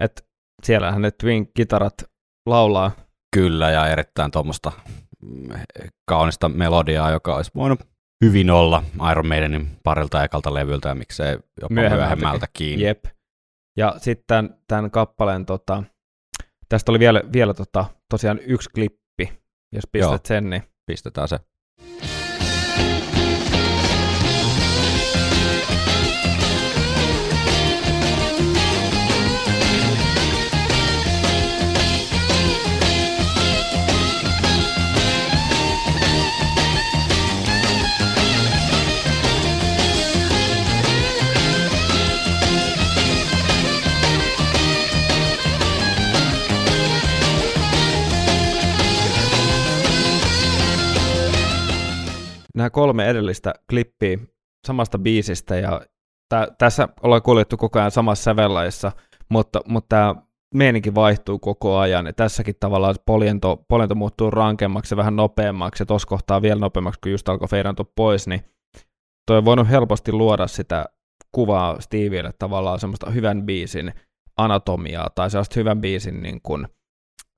Et siellähän ne Twin-kitarat laulaa. Kyllä, ja erittäin tuommoista mm, kaunista melodiaa, joka olisi voinut hyvin olla Iron Maidenin parilta ekalta levyltä, ja miksei jopa myöhemmältäkin. Jep. Ja sitten tämän, tämän kappaleen, tota, tästä oli vielä, vielä tota, tosiaan yksi klippi, jos pistät Joo. sen, niin Pistetään se. Kolme edellistä klippiä samasta biisistä ja tä, tässä ollaan kuljettu koko ajan samassa sävellaissa, mutta, mutta tämä meininki vaihtuu koko ajan ja tässäkin tavallaan se poljento, poljento muuttuu rankemmaksi ja vähän nopeammaksi ja tuossa kohtaa vielä nopeammaksi, kun just alkoi feidantua pois, niin toi on voinut helposti luoda sitä kuvaa Steville tavallaan semmoista hyvän biisin anatomiaa tai sellaista hyvän biisin niin kuin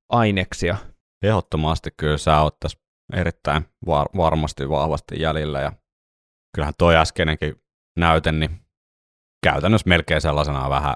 aineksia. Ehdottomasti kyllä sä oot tässä erittäin var- varmasti vahvasti jäljellä, ja kyllähän toi äskeinenkin näyte, niin käytännössä melkein sellaisena vähän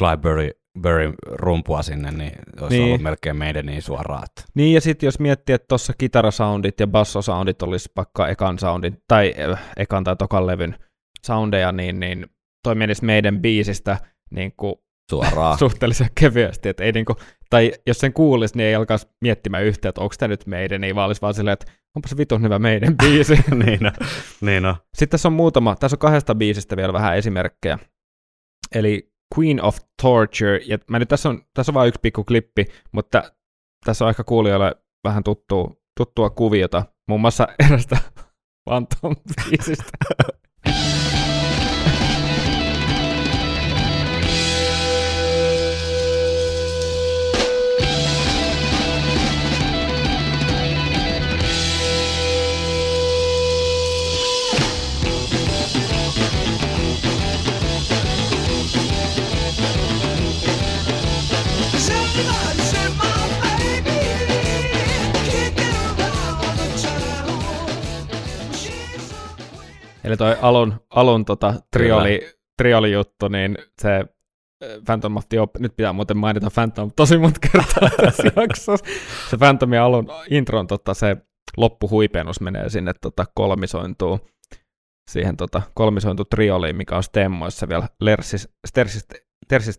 Clyde Burry rumpua sinne, niin olisi Niin. niin. ollut melkein meidän niin suoraan. Että Niin, ja sitten jos miettii, että tuossa kitarasoundit ja bassosoundit olisi vaikka ekan soundin, tai äh, ekan tai tokan levyn soundeja, niin, niin toi menisi meidän biisistä niin kuin suoraan. suhteellisen kevyesti, että ei niinku, tai jos sen kuulisi, niin ei alkaisi miettimään yhtään, että onko tämä nyt meidän, niin vaan olisi vaan silleen, että onpa se vitun hyvä meidän biisi. niin on. Niin on. Sitten tässä on muutama, tässä on kahdesta biisistä vielä vähän esimerkkejä. Eli Queen of Torture, ja mä nyt tässä on, tässä on vain yksi pikku klippi, mutta tässä on ehkä kuulijoille vähän tuttua, tuttua kuviota, muun muassa erästä Phantom Eli toi alun, alun tota, trioli, trioli juttu, niin se äh, Phantom of the Op- nyt pitää muuten mainita Phantom tosi monta kertaa tässä jaksossa. Se Phantomin alun intron tota, se loppuhuipennus menee sinne tota, kolmisointuu siihen tota, kolmisointu trioliin, mikä on stemmoissa vielä Lersis, Stersis, Tersis.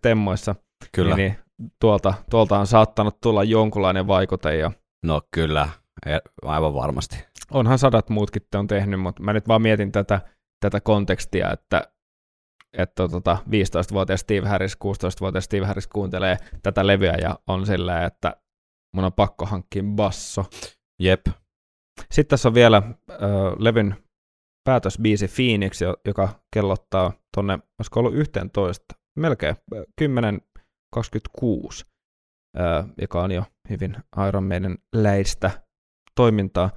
Kyllä. Niin, niin tuolta, tuolta on saattanut tulla jonkunlainen vaikute ja No kyllä, e- aivan varmasti. Onhan sadat muutkin te on tehnyt, mutta mä nyt vaan mietin tätä, tätä kontekstia, että, että tota, 15-vuotias Steve Harris, 16-vuotias Steve Harris kuuntelee tätä levyä ja on silleen, että mun on pakko hankkia basso. Jep, Sitten tässä on vielä äh, levyn päätösbiisi Phoenix, jo- joka kellottaa tonne, olisiko ollut 11, melkein äh, 10.26, äh, joka on jo hyvin Iron Maiden läistä toimintaa,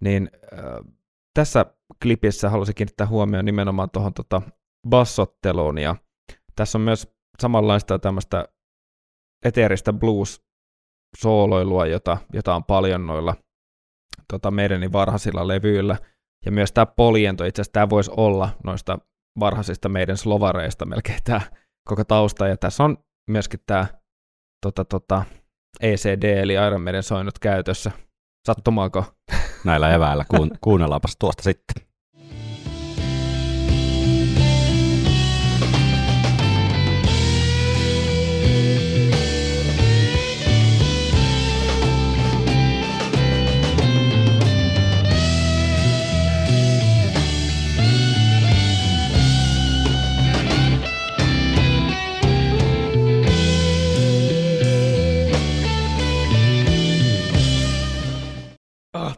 niin äh, tässä klipissä halusin kiinnittää huomioon nimenomaan tuohon tota bassotteluun, ja tässä on myös samanlaista tämmöistä eteeristä blues-sooloilua, jota, jota on paljon noilla tota, meidänin varhaisilla levyillä, ja myös tämä poliento, itse asiassa tämä voisi olla noista varhaisista meidän slovareista melkein tämä koko tausta, ja tässä on myöskin tämä tota, tota, ECD, eli Iron Maiden soinut käytössä. Sattumaako? näillä eväillä. Kuun, kuunnellaanpas tuosta sitten.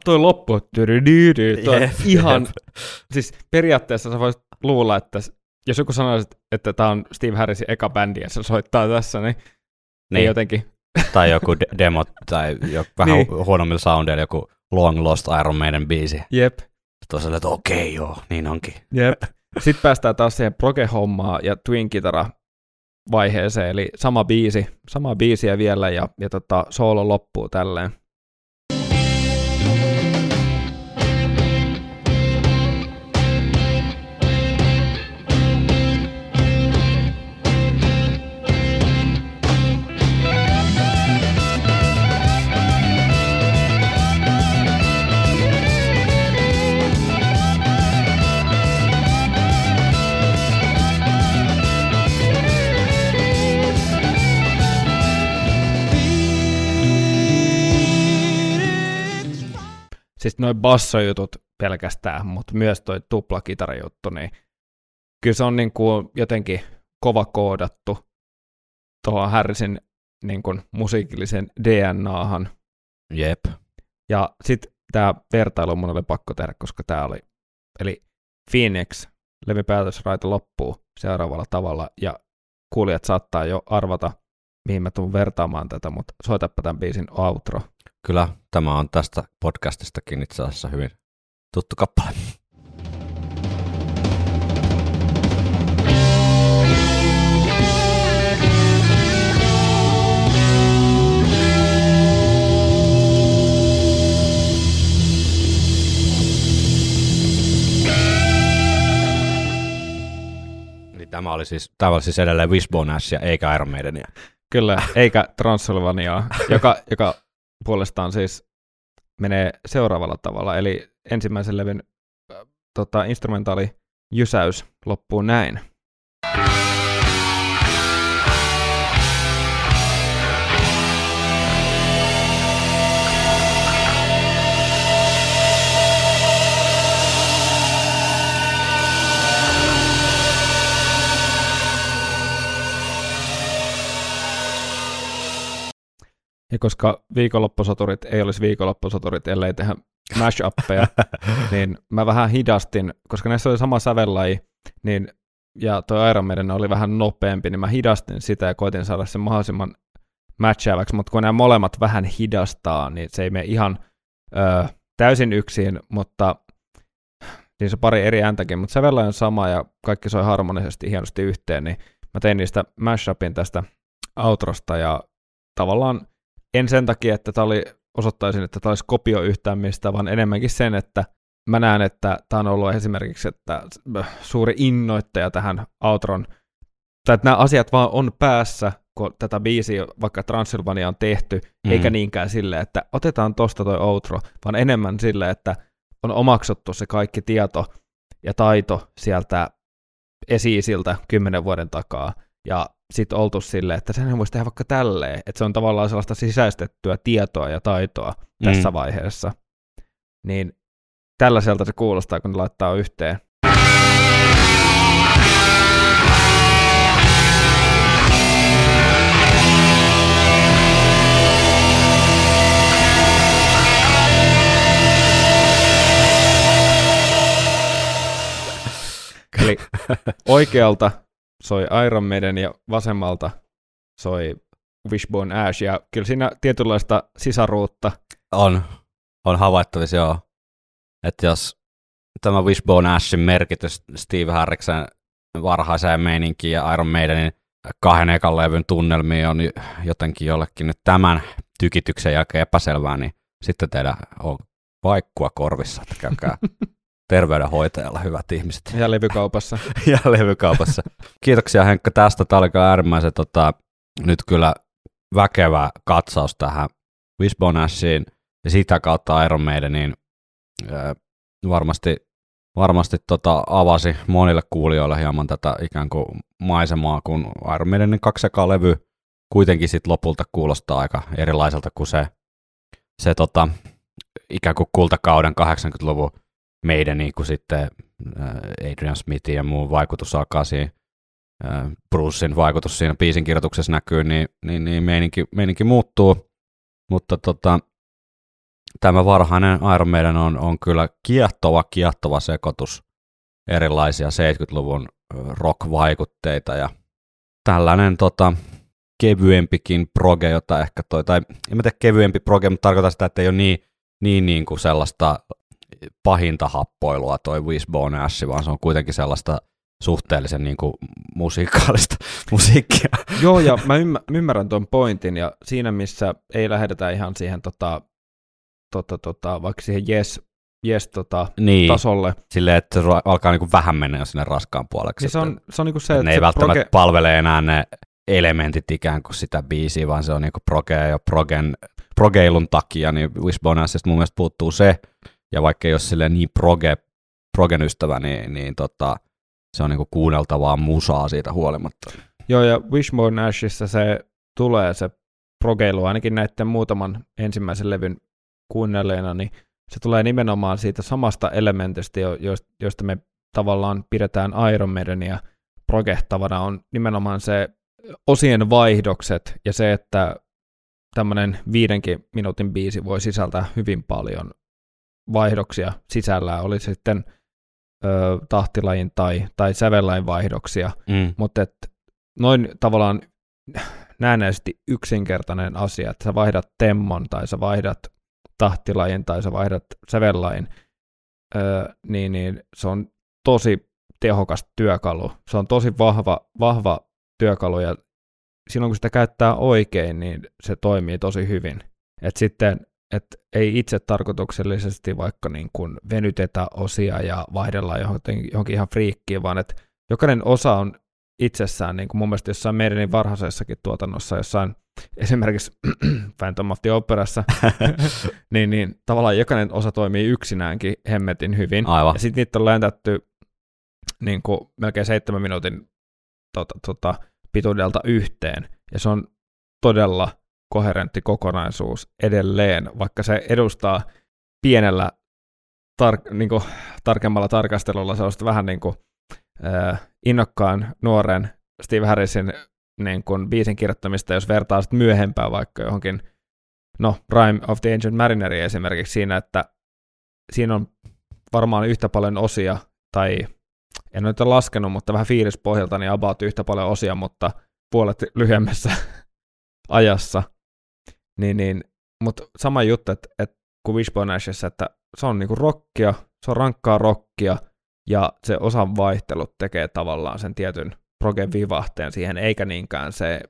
Toi loppu, tydydydy, toi Jep, ihan, jep. siis periaatteessa sä voisit luulla, että jos joku sanoisi, että tämä on Steve Harrisin eka bändi ja se soittaa tässä, niin, niin. ei jotenkin, tai joku de- demo tai joku vähän Niin. huonommilla soundeilla joku Long Lost Iron Maiden biisi. jep, Tuossa että okei joo, niin onkin. jep. Sitten päästään taas siihen proge-hommaa ja twin kitara vaiheeseen, eli sama biisi, sama biisiä vielä ja, ja tota, soolo loppuu tälleen. Siis noin bassojutut pelkästään, mutta myös toi tuplakitarajuttu, niin kyllä se on niin kuin jotenkin kova koodattu tuohon Harrisin niin kuin musiikillisen DNAhan. Jep. Ja sitten tämä vertailu mun oli pakko tehdä, koska tämä oli, eli Phoenix, levin päätösraita loppuu seuraavalla tavalla, ja kuulijat saattaa jo arvata, mihin mä tuun vertaamaan tätä, mutta soitapa tämän biisin outro. Kyllä tämä on tästä podcastistakin itse asiassa hyvin tuttu kappale. Tämä oli siis, tämä oli siis edelleen Wishbone eikä Iron Maidenia. Kyllä, eikä Transylvaniaa, joka, joka puolestaan siis menee seuraavalla tavalla. Eli ensimmäisen levyn äh, tota, instrumentaali jysäys loppuu näin. Ja koska viikonloppusoturit ei olisi viikonloppusoturit, ellei tehdä mashupeja, niin mä vähän hidastin, koska näissä oli sama sävellaji, niin, ja toi Iron Maiden oli vähän nopeampi, niin mä hidastin sitä ja koitin saada sen mahdollisimman matchaavaksi, mutta kun nämä molemmat vähän hidastaa, niin se ei mene ihan ö, täysin yksin, mutta niin se pari eri ääntäkin, mutta sävellaji on sama ja kaikki soi harmonisesti hienosti yhteen, niin mä tein niistä mashupin tästä outrosta ja tavallaan en sen takia, että tämä oli, osoittaisin, että tämä olisi kopio yhtään mistä, vaan enemmänkin sen, että mä näen, että tämä on ollut esimerkiksi että suuri innoittaja tähän outron, tai että nämä asiat vaan on päässä, kun tätä biisiä vaikka Transylvania on tehty, mm. eikä niinkään silleen, että otetaan tosta toi outro, vaan enemmän silleen, että on omaksuttu se kaikki tieto ja taito sieltä esiisiltä kymmenen vuoden takaa, ja sitten oltu silleen, että sen voisi tehdä vaikka tälleen, että se on tavallaan sellaista sisäistettyä tietoa ja taitoa tässä mm. vaiheessa. Niin tällaiselta se kuulostaa, kun ne laittaa yhteen. Eli oikealta soi Iron Maiden ja vasemmalta soi Wishbone Ash, ja kyllä siinä tietynlaista sisaruutta. On, on havaittavissa joo. Että jos tämä Wishbone Ashin merkitys Steve Harriksen varhaiseen meininkiin ja Iron Maidenin kahden ekan levyn tunnelmiin on jotenkin jollekin nyt tämän tykityksen jälkeen epäselvää, niin sitten teidän on vaikkua korvissa, että käykää terveydenhoitajalla, hyvät ihmiset. Ja levykaupassa. ja levykaupassa. Kiitoksia Henkka tästä. Tämä oli äärimmäisen tota, nyt kyllä väkevä katsaus tähän Wishbone Ashiin ja sitä kautta Iron Maideniin äh, varmasti, varmasti tota, avasi monille kuulijoille hieman tätä ikään kuin maisemaa, kun Iron Maidenin kaksi levy kuitenkin sit lopulta kuulostaa aika erilaiselta kuin se, se tota, ikään kuin kultakauden 80-luvun meidän niin kuin sitten äh, Adrian Smithin ja muun vaikutus alkaa siinä, äh, Brucein vaikutus siinä biisin kirjoituksessa näkyy, niin, niin, niin meininki, meininki muuttuu, mutta tota, tämä varhainen Iron Maiden on, on kyllä kiehtova, kiehtova sekoitus erilaisia 70-luvun rock-vaikutteita ja tällainen tota, kevyempikin proge, jota ehkä toi, tai en mä tiedä kevyempi proge, mutta tarkoitan sitä, että ei ole niin, niin, niin kuin sellaista pahinta happoilua toi Wishbone Ash, vaan se on kuitenkin sellaista suhteellisen niin kuin musiikaalista musiikkia. Joo, ja mä ymmärrän tuon pointin, ja siinä missä ei lähdetä ihan siihen tota, tota, tota, vaikka siihen yes, yes tota, niin, tasolle. Silleen, että se alkaa niin kuin vähän mennä jo sinne raskaan puoleksi. Niin se on, se on niin kuin se, että ne se ei välttämättä proge... palvele enää ne elementit ikään kuin sitä biisiä, vaan se on niin kuin proge ja progen, progeilun takia, niin Wishbone mun mielestä puuttuu se, ja vaikka ei ole silleen niin proge, progen ystävä, niin, niin tota, se on niinku kuunneltavaa musaa siitä huolimatta. Joo, ja Wishbone Nashissa se tulee se progeilu, ainakin näiden muutaman ensimmäisen levyn kuunnelleena, niin se tulee nimenomaan siitä samasta elementistä, josta me tavallaan pidetään Iron Maidenia progehtavana, on nimenomaan se osien vaihdokset ja se, että tämmöinen viidenkin minuutin biisi voi sisältää hyvin paljon vaihdoksia sisällä, oli se sitten ö, tahtilajin tai, tai sävellain vaihdoksia, mm. mutta et noin tavallaan näennäisesti yksinkertainen asia, että sä vaihdat temmon tai sä vaihdat tahtilajin tai sä vaihdat sävellain, ö, niin, niin se on tosi tehokas työkalu. Se on tosi vahva, vahva työkalu ja silloin kun sitä käyttää oikein, niin se toimii tosi hyvin. Et sitten että ei itse tarkoituksellisesti vaikka niin kuin venytetä osia ja vaihdellaan johonkin, johonkin ihan friikkiin, vaan että jokainen osa on itsessään, niin kuin mun mielestä jossain meidän varhaisessakin tuotannossa, jossain esimerkiksi Phantom of the Operassa, niin, niin tavallaan jokainen osa toimii yksinäänkin hemmetin hyvin. Aivan. Ja sitten niitä on läntätty niin kuin melkein seitsemän minuutin tota, tota, pituudelta yhteen, ja se on todella koherentti kokonaisuus edelleen, vaikka se edustaa pienellä tar- niin kuin, tarkemmalla tarkastelulla sellaista vähän niin kuin, äh, innokkaan nuoren Steve Harrisin niin kuin, biisin kirjoittamista, jos vertaa sitten myöhempään vaikka johonkin, no, Rime of the Ancient Marineri esimerkiksi siinä, että siinä on varmaan yhtä paljon osia, tai en ole laskenut, mutta vähän fiilispohjalta, niin about yhtä paljon osia, mutta puolet lyhyemmässä ajassa. Niin, niin, mutta sama juttu, että, että kuin Wishbone Ashissa, että se on niinku rockia, se on rankkaa rockia, ja se osan vaihtelut tekee tavallaan sen tietyn progen vivahteen siihen, eikä niinkään se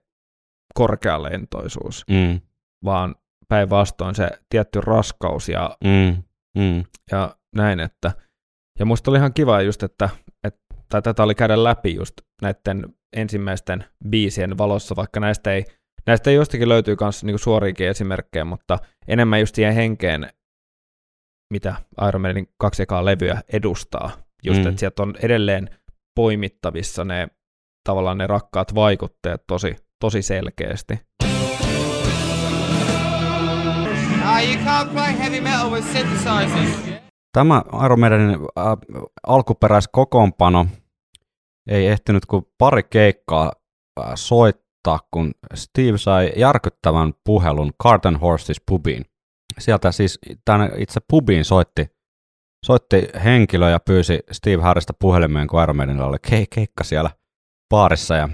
korkealentoisuus, mm. vaan päinvastoin se tietty raskaus ja mm. Mm. ja näin, että ja musta oli ihan kiva just, että, että tätä oli käydä läpi just näiden ensimmäisten biisien valossa, vaikka näistä ei, näistä jostakin löytyy myös niinku suoriakin esimerkkejä, mutta enemmän just siihen henkeen, mitä Iron Maidenin kaksi ekaa levyä edustaa. Just, Mm. että sieltä on edelleen poimittavissa ne tavallaan ne rakkaat vaikutteet tosi, tosi selkeästi. Ah. Tämä Iron Maidenin äh, alkuperäiskokoonpano ei ehtinyt kuin pari keikkaa äh, soittaa, kun Steve sai järkyttävän puhelun Carton Horses pubiin. Sieltä siis tänne itse pubiin soitti, soitti henkilö ja pyysi Steve Harrista puhelimeen, kun Iron oli ke- keikka siellä baarissa. Ja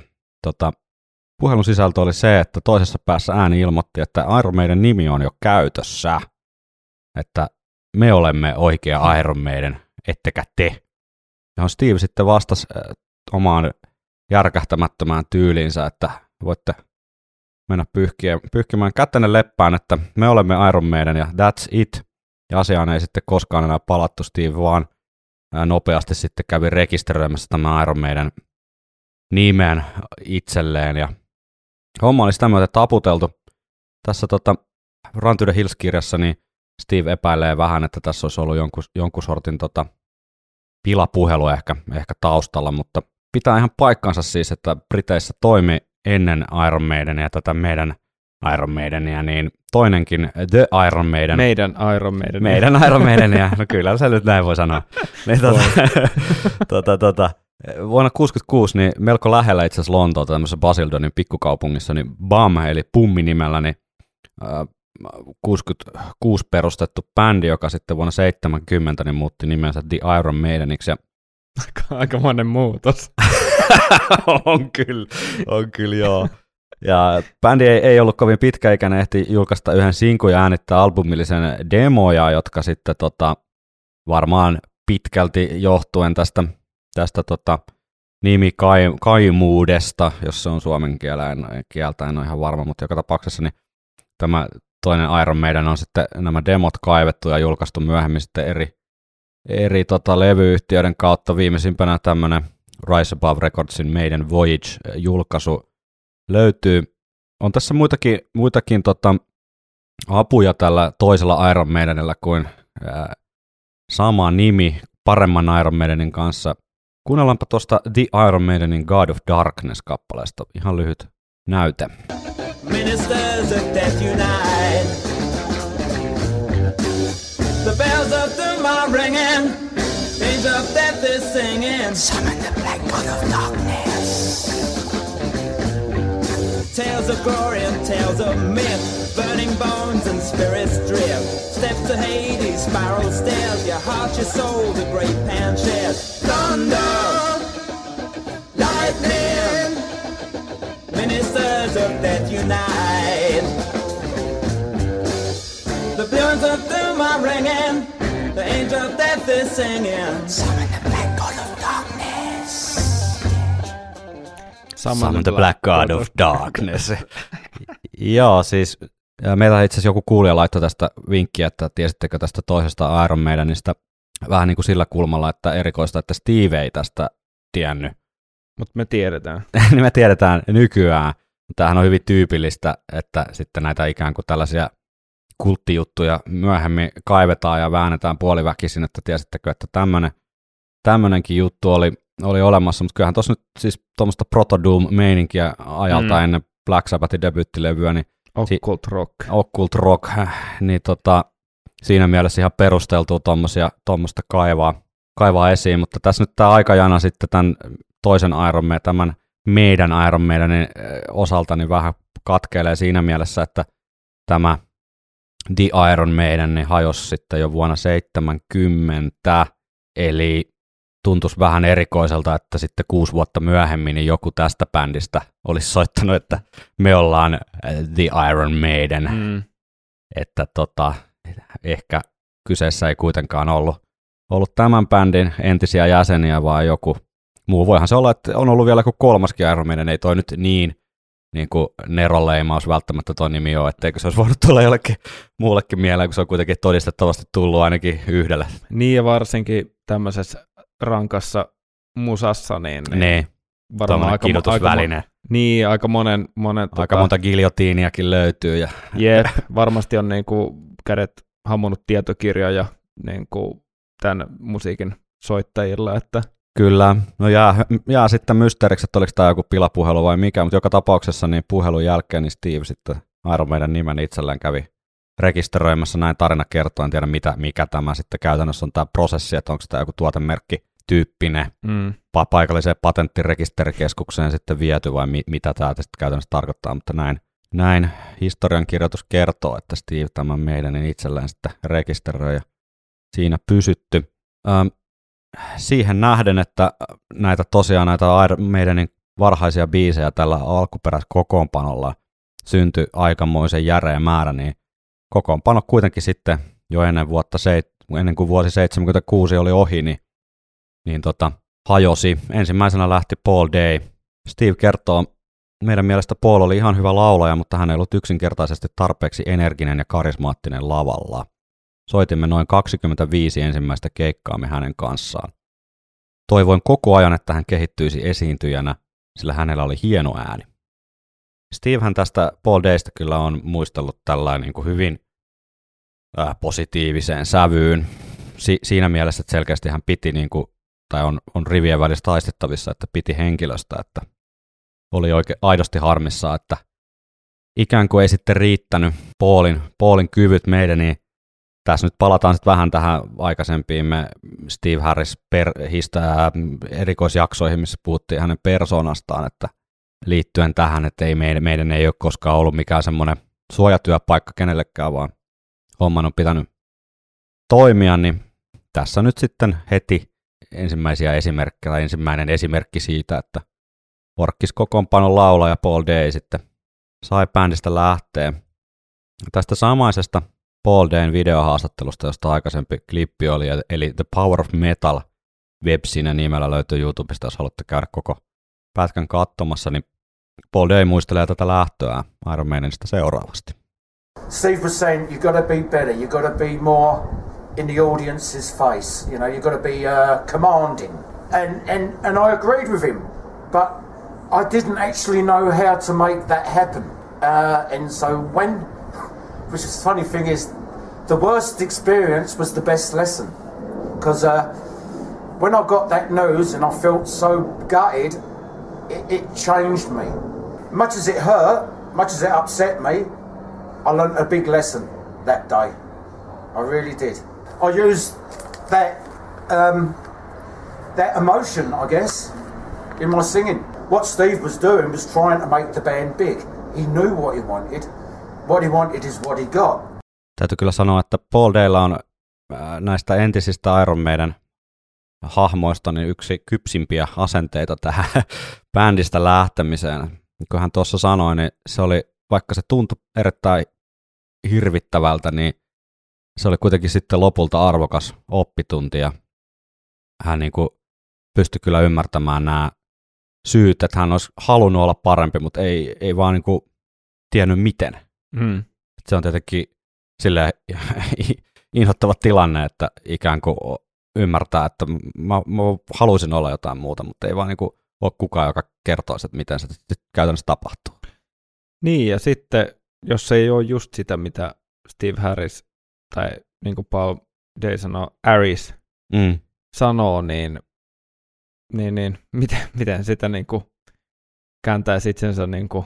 tota, puhelun sisältö oli se, että toisessa päässä ääni ilmoitti, että Iron Maiden nimi on jo käytössä. Että me olemme oikea Iron Maiden, ettekä te. Johon Steve sitten vastasi omaan järkähtämättömään tyyliinsä, että voitte mennä pyyhkiä, pyyhkimään kätenne leppään, että me olemme Iron Maiden ja that's it. Ja asiaan ei sitten koskaan enää palattu Steve, vaan nopeasti sitten kävi rekisteröimässä tämä Iron Maiden nimen itselleen. Ja homma oli sitä myötä taputeltu. Tässä tota, Run to the Hills-kirjassa niin Steve epäilee vähän, että tässä olisi ollut jonkun, jonkun sortin tota, pilapuhelu ehkä, ehkä taustalla, mutta pitää ihan paikkansa siis, että Briteissä toimi ennen Iron Maidenia tätä meidän Iron Maidenia, niin toinenkin The Iron Maiden. Meidän Iron Maiden. Meidän Iron Maidenia, no kyllä se nyt näin voi sanoa. Niin, tota, tota, tota, vuonna 66 niin melko lähellä itse asiassa Lontoota tämmöisessä Basildonin pikkukaupungissa, niin BAM, eli Pummi nimellä, niin äh, 66 perustettu bändi, joka sitten vuonna 70 niin muutti nimensä The Iron Maideniksi. Ja Aika monen muutos. on kyllä, on kyllä joo. Ja bändi ei, ei ollut kovin pitkäikäinen, ehti julkaista yhden sinkun ja äänittää albumillisen demoja, jotka sitten tota, varmaan pitkälti johtuen tästä, tästä tota, nimikaimuudesta, jos se on suomen kielä, en, kieltä, en ole ihan varma, mutta joka tapauksessa niin tämä toinen Iron Maiden on sitten nämä demot kaivettu ja julkaistu myöhemmin sitten eri, eri tota, levyyhtiöiden kautta. Viimeisimpänä tämmöinen Rise Above Recordsin Maiden Voyage-julkaisu löytyy. On tässä muitakin, muitakin tota, apuja tällä toisella Iron Maidenillä kuin ää, sama nimi paremman Iron Maidenin kanssa. Kuunnellaanpa tuosta The Iron Maidenin God of Darkness-kappaleesta ihan lyhyt näyte. ministers of death unite. The bells singing. Summon the black god of darkness. Tales of glory and tales of myth, burning bones and spirits drift. Steps to Hades, spiral stairs, your heart, your soul, the great pan shares. Thunder, lightning, ministers of death unite. The bells of doom are ringing, the angel of death is singing. Summon the Summon the Black God of Darkness. Joo, siis meillä itse asiassa joku kuulija laittoi tästä vinkkiä, että tiesittekö tästä toisesta Iron Maidenista vähän niin kuin sillä kulmalla, että erikoista, että Steve ei tästä tiennyt. Mutta me tiedetään. niin me tiedetään nykyään. Tämähän on hyvin tyypillistä, että sitten näitä ikään kuin tällaisia kulttijuttuja myöhemmin kaivetaan ja väännetään puoliväkisin, että tiesittekö, että tämmöinen, tämmöinenkin juttu oli, oli olemassa, mutta kyllähän tuossa nyt siis tuommoista Proto Doom-meininkiä ajalta Mm. ennen Black Sabbathin debyyttilevyä, niin Occult Rock. Occult Rock, niin tota, siinä mielessä ihan perusteltua tuommoista kaivaa, kaivaa esiin, mutta tässä nyt tämä aikajana sitten tämän toisen Iron Man, tämän meidän Iron Maidenin eh, osalta niin vähän katkeilee siinä mielessä, että tämä The Iron Maiden niin hajosi sitten jo vuonna 70, eli tuntuisi vähän erikoiselta, että sitten kuusi vuotta myöhemmin niin joku tästä bändistä olisi soittanut, että me ollaan eh, The Iron Maiden, mm. Että tota, ehkä kyseessä ei kuitenkaan ollut, ollut tämän bändin entisiä jäseniä, vaan joku muu. Voihan se olla, että on ollut vielä kuin kolmaskin Iron Maiden, ei toi nyt niin niin kuin Nero-leimaus välttämättä tuo nimi ole, etteikö se olisi voinut tulla jollekin muullekin mieleen, kun se on kuitenkin todistettavasti tullut ainakin yhdelle. Niin ja varsinkin tämmöisessä rankassa musassa, niin, niin Niin, varmaan aika, aika, kidutusväline. mo- niin, aika monen, monen Aika tota, monta giljotiiniakin löytyy. Ja, Jep, varmasti on niinku kädet hammunut tietokirjoja niinku tämän musiikin soittajilla, että Kyllä, no jää, jää sitten mysteeriksi, että oliko tämä joku pilapuhelu vai mikä, mutta joka tapauksessa niin puhelun jälkeen niin Steve sitten Iron Maiden nimen itselleen kävi rekisteröimässä näin tarina kertoo, en tiedä mitä, mikä tämä sitten käytännössä on tämä prosessi, että onko tämä joku tuotemerkki tyyppinen mm, pa- paikalliseen patenttirekisterikeskukseen sitten viety vai mi- mitä tämä sitten käytännössä tarkoittaa, mutta näin, näin historiankirjoitus kertoo, että Steve tämän meidän itselleen sitten rekisteröi ja siinä pysytty. Ähm, siihen nähden, että näitä tosiaan näitä Maidenin varhaisia biisejä tällä alkuperäiskokoonpanolla syntyi aikamoisen järeä määrä, niin kokoonpano kuitenkin sitten jo ennen, vuotta seit, ennen kuin vuosi 76 oli ohi, niin, niin tota, hajosi. Ensimmäisenä lähti Paul Day. Steve kertoo, meidän mielestä Paul oli ihan hyvä laulaja, mutta hän ei ollut yksinkertaisesti tarpeeksi energinen ja karismaattinen lavalla. Soitimme noin 25 ensimmäistä keikkaamme hänen kanssaan. Toivoin koko ajan, että hän kehittyisi esiintyjänä, sillä hänellä oli hieno ääni. Stevehän tästä Paul Daysta kyllä on muistellut tällainen niin kuin hyvin äh, positiiviseen sävyyn. Si- siinä mielessä, että selkeästi hän piti, niin kuin, tai on, on rivien välissä taistettavissa, että piti henkilöstä, että oli oikein aidosti harmissa, että ikään kuin ei sitten riittänyt Paulin, Paulin kyvyt meidän, niin tässä nyt palataan sitten vähän tähän aikaisempiin. Me Steve Harris per, histä, erikoisjaksoihin, missä puhuttiin hänen persoonastaan, että liittyen tähän, että ei meidän, meidän ei ole koskaan ollut mikään semmoinen suojatyöpaikka kenellekään, vaan homman on pitänyt toimia, niin tässä nyt sitten heti ensimmäisiä esimerkkejä, tai ensimmäinen esimerkki siitä, että Orkkis kokoonpanon laulaja Paul Day sitten sai bändistä lähteä. Tästä samaisesta Paul Dayn videohaastattelusta, josta aikaisempi klippi oli, eli The Power of Metal websinä nimellä löytyy YouTubesta, jos haluatte käydä koko pätkän katsomassa, niin Paul Day muistelee tätä lähtöä Iron Maidenista seuraavasti. Steve was saying you got to be better. You got to be more in the audience's face. You know, you've got to be uh, commanding. And and and I agreed with him, but I didn't actually know how to make that happen. Uh, and so when, which is the funny thing is, the worst experience was the best lesson, because uh, when I got that news and I felt so gutted, it, it changed me. Much as it hurt, much as it upset me, I learnt a big lesson that day. I really did. I used that um, that emotion, I guess, in my singing. What Steve was doing was trying to make the band big. He knew what he wanted. What he wanted is what he got. Täytyy kyllä sanoa, että Paul Daylla on äh, näistä entisistä Iron Maiden hahmoista niin yksi kypsimpiä asenteita tähän bändistä lähtemiseen. Niin kuin hän tuossa sanoi, niin se oli, vaikka se tuntui erittäin hirvittävältä, niin se oli kuitenkin sitten lopulta arvokas oppitunti ja hän niin kuin pystyi kyllä ymmärtämään nämä syyt, että hän olisi halunnut olla parempi, mutta ei, ei vaan niin kuin tiennyt miten. mm, Se on tietenkin sille inhottava tilanne, että ikään kuin ymmärtää, että mä, mä haluaisin olla jotain muuta, mutta ei vaan niin kuin ole kukaan, joka kertoisi, että miten se käytännössä tapahtuu. Niin, ja sitten jos se ei ole just sitä, mitä Steve Harris tai niin kuin Paul Day sanoo, Aris Mm. sanoo, niin, niin, niin miten, miten sitä niin kuin kääntäisi itsensä niin kuin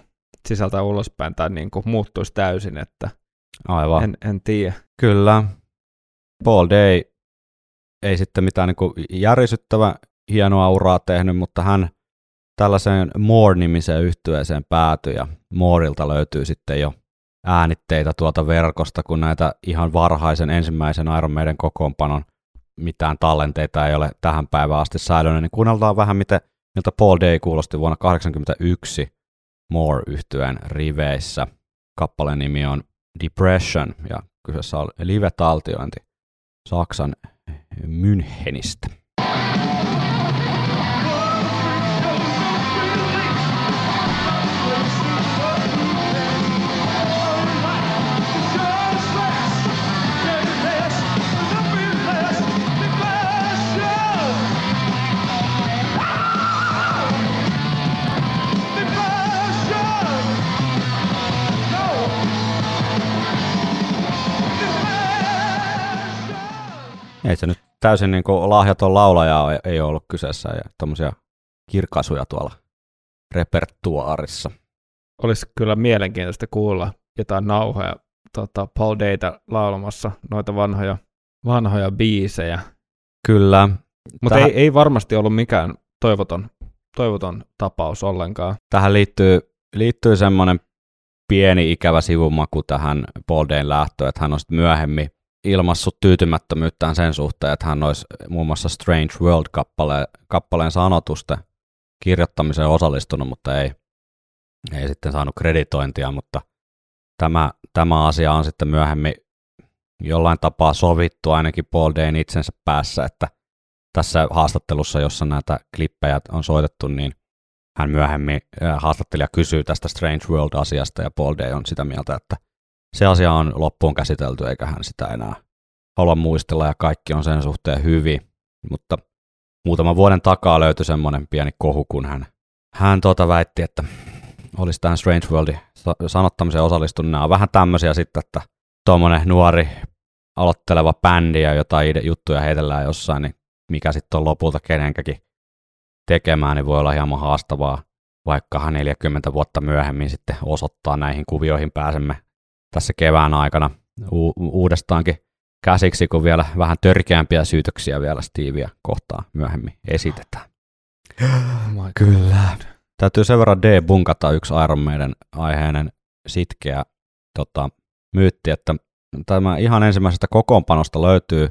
sisältä ulospäin tai niin kuin muuttuisi täysin, että Aivan. en, en tiedä. Kyllä. Paul Day ei sitten mitään niin kuin järisyttävä hienoa uraa tehnyt, mutta hän tällaiseen More-nimiseen yhtyeeseen päätyi ja Moorilta löytyy sitten jo äänitteitä tuolta verkosta, kun näitä ihan varhaisen ensimmäisen Iron Maiden kokoonpanon mitään tallenteita ei ole tähän päivään asti säilynyt, niin kuunnellaan vähän, miten, miltä Paul Day kuulosti vuonna 1981 more yhtyeen riveissä. Kappaleen nimi on Depression ja kyseessä on live-taltiointi Saksan Münchenistä. Ei se nyt täysin niin kuin lahjaton laulaja ei ole ollut kyseessä ja tuommoisia kirkaisuja tuolla repertuaarissa. Olisi kyllä mielenkiintoista kuulla jotain nauhoja tota, Paul Dayta laulamassa noita vanhoja, vanhoja biisejä. Kyllä. Mutta Tähän- ei, ei varmasti ollut mikään toivoton, toivoton tapaus ollenkaan. Tähän liittyy, liittyy semmoinen pieni ikävä sivumaku tähän Paul Dayn lähtöön, että hän on sitten myöhemmin ilmassut tyytymättömyyttään sen suhteen, että hän olisi muun muassa Strange World-kappaleen kappaleen sanotusten kirjoittamiseen osallistunut, mutta ei, ei sitten saanut kreditointia, mutta tämä, tämä asia on sitten myöhemmin jollain tapaa sovittu ainakin Paul Dayn itsensä päässä, että tässä haastattelussa, jossa näitä klippejä on soitettu, niin hän myöhemmin haastattelija kysyy tästä Strange World-asiasta ja Paul Day on sitä mieltä, että se asia on loppuun käsitelty eikä hän sitä enää halua muistella ja kaikki on sen suhteen hyvin. Mutta muutaman vuoden takaa löytyi semmoinen pieni kohu, kun hän, hän tuota väitti, että olisi tähän Strange Worldin sa- sanottamiseen osallistunut. Nämä on vähän tämmöisiä sitten, että tuommoinen nuori aloitteleva bändi ja jotain juttuja heitellään jossain, niin mikä sitten on lopulta kenenkäkin tekemään, niin voi olla hieman haastavaa, vaikka 40 vuotta myöhemmin sitten osoittaa näihin kuvioihin pääsemme tässä kevään aikana u- uudestaankin käsiksi, kun vielä vähän törkeämpiä syytöksiä vielä Stevia kohtaan myöhemmin esitetään. Oh Kyllä. Täytyy sen verran debunkata yksi Iron Maiden aiheinen sitkeä tota, myytti, että tämä ihan ensimmäisestä kokoonpanosta löytyy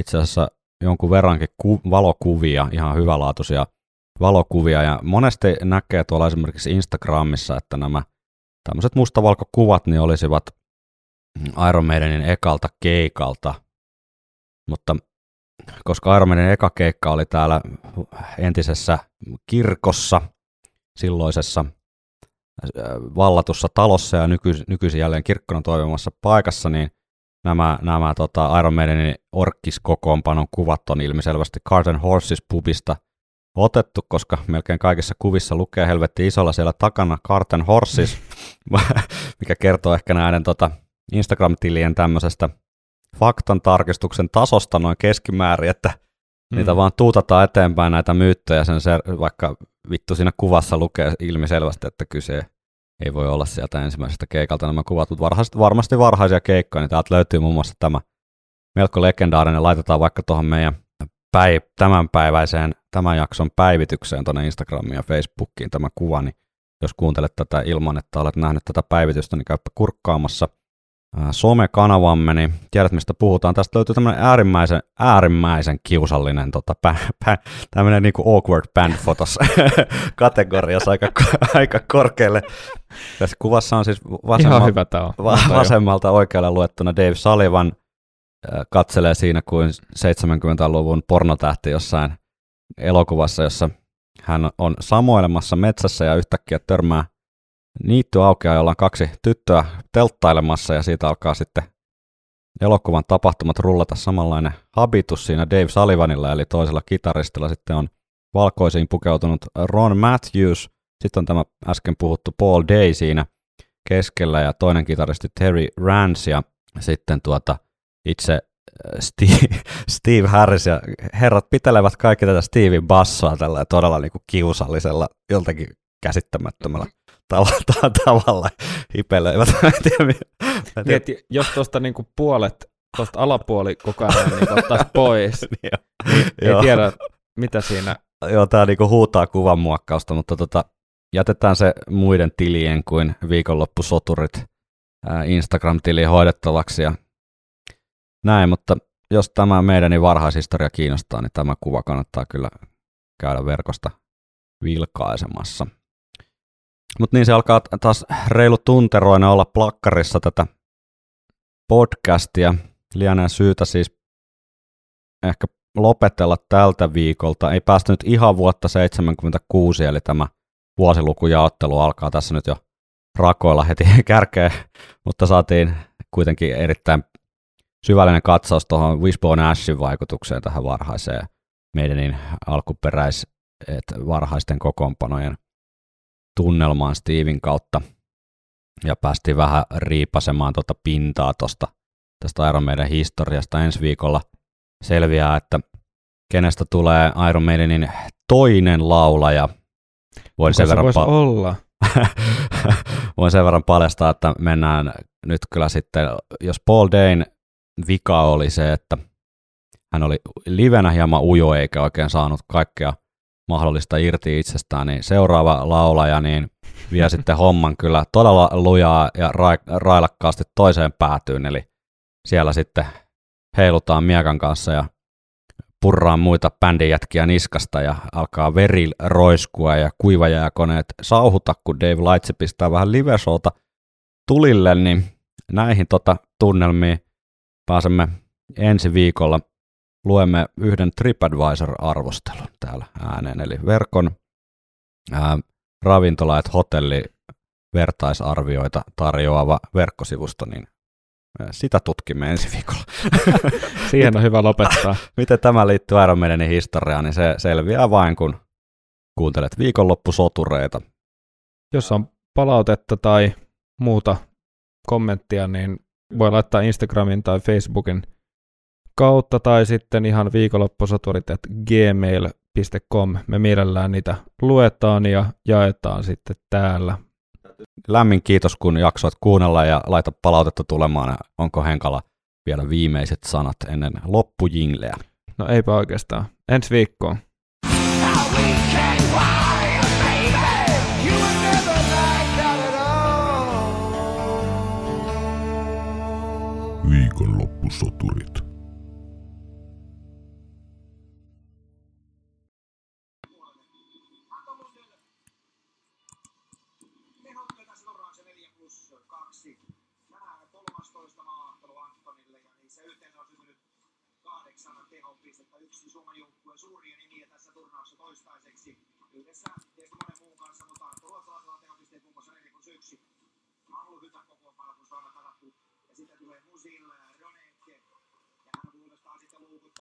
itse asiassa jonkun verrankin ku- valokuvia, ihan hyvälaatuisia valokuvia, ja monesti näkee tuolla esimerkiksi Instagramissa, että nämä tämmöiset mustavalkokuvat niin olisivat Iron Maidenin ekalta keikalta, mutta koska Iron Maiden eka keikka oli täällä entisessä kirkossa, silloisessa äh, vallatussa talossa ja nykyisin, nykyisin jälleen kirkkona toimimassa paikassa, niin nämä, nämä tota, Iron Maidenin orkkiskokoonpanon kuvat on ilmiselvästi Carton Horses pubista otettu, koska melkein kaikissa kuvissa lukee helvetti isolla siellä takana Carton Horses, mikä kertoo ehkä näiden tota, Instagram-tilien tämmöisestä faktan tarkistuksen tasosta noin keskimäärin, että mm. niitä vaan tuutataan eteenpäin näitä myyttejä, sen se, vaikka vittu siinä kuvassa lukee ilmiselvästi, että kyse ei voi olla sieltä ensimmäisestä keikalta nämä kuvat, mutta varhaisesti, varmasti varhaisia keikkoja, niin täältä löytyy muun muassa tämä melko legendaarinen, laitetaan vaikka tuohon meidän päiv- tämänpäiväiseen, tämän jakson päivitykseen tuonne Instagramiin ja Facebookiin tämä kuva, niin jos kuuntelet tätä ilman, että olet nähnyt tätä päivitystä, niin käypä kurkkaamassa somekanavamme, niin tiedät mistä puhutaan. Tästä löytyy tämmöinen äärimmäisen, äärimmäisen kiusallinen tota, pä, pä, tämmöinen niinku awkward band photos kategoriassa aika, aika korkealle. Tässä kuvassa on siis Ihan vasemmalta, hyvä tää on. va, vasemmalta oikealle luettuna Dave Sullivan katselee siinä kuin 70-luvun pornotähti jossain elokuvassa, jossa hän on samoilemassa metsässä ja yhtäkkiä törmää niitty aukeaa, jolla on kaksi tyttöä telttailemassa ja siitä alkaa sitten elokuvan tapahtumat rullata samanlainen habitus siinä Dave Sullivanilla, eli toisella kitaristilla sitten on valkoisiin pukeutunut Ron Matthews, sitten on tämä äsken puhuttu Paul Day siinä keskellä ja toinen kitaristi Terry Rance ja sitten tuota itse Steve, Steve Harris ja herrat pitelevät kaikki tätä Steven bassoa tällä todella niin kuin kiusallisella, joltakin käsittämättömällä tavalla, ta- tavalla hipelöivät. Mä en tiedä, mi- mä en tiedä. Mieti, jos tuosta niinku puolet, tuosta alapuoli koko ajan niin ottaisi pois, Niin, niin ei joo. tiedä, mitä siinä Joo, tämä niinku huutaa kuvan muokkausta, mutta tota, jätetään se muiden tilien kuin viikonloppusoturit Instagram-tiliin hoidettavaksi ja näin, mutta jos tämä meidän varhaishistoria kiinnostaa, niin tämä kuva kannattaa kyllä käydä verkosta vilkaisemassa. Mutta niin se alkaa taas reilu tunteroina olla plakkarissa tätä podcastia. Lienee syytä siis ehkä lopetella tältä viikolta. Ei päästä nyt ihan vuotta 76, eli tämä vuosilukujaottelu alkaa tässä nyt jo rakoilla heti kärkeen, mutta saatiin kuitenkin erittäin syvällinen katsaus tuohon Wishbone Ashin vaikutukseen tähän varhaiseen meidänin alkuperäis et varhaisten kokoonpanojen tunnelmaan Steven kautta ja päästiin vähän riipasemaan tuota pintaa tuosta tästä Iron Maiden historiasta ensi viikolla selviää, että kenestä tulee Iron Maidenin toinen laulaja. Voin Kuka sen, se verran olla? voin sen verran paljastaa, että mennään nyt kyllä sitten, jos Paul Dane vika oli se, että hän oli livenä hieman ujo eikä oikein saanut kaikkea mahdollista irti itsestään, niin seuraava laulaja niin vie sitten homman kyllä todella lujaa ja ra- railakkaasti toiseen päätyyn, eli siellä sitten heilutaan miekan kanssa ja purraan muita bändijätkiä niskasta ja alkaa veri roiskua ja kuivajääkoneet sauhuta, kun Dave Lightsi pistää vähän liveshowta tulille, niin näihin tota tunnelmiin pääsemme ensi viikolla. Luemme yhden TripAdvisor-arvostelun täällä ääneen, eli verkon ää, ravintola- ja hotelli vertaisarvioita tarjoava verkkosivusto, niin sitä tutkimme ensi viikolla. Siihen on hyvä lopettaa. Miten tämä liittyy Iron Maidenin historiaan, niin se selviää vain, kun kuuntelet viikonloppusotureita. Jos on palautetta tai muuta kommenttia, niin voi laittaa Instagramin tai Facebookin kautta tai sitten ihan viikonloppusoturit gmail.com. Me mielellään niitä luetaan ja jaetaan sitten täällä. Lämmin kiitos, kun jaksoit kuunnella ja laita palautetta tulemaan. Onko Henkala vielä viimeiset sanat ennen loppujingleä? No eipä oikeastaan. Ensi viikkoon. Viikonloppusoturit.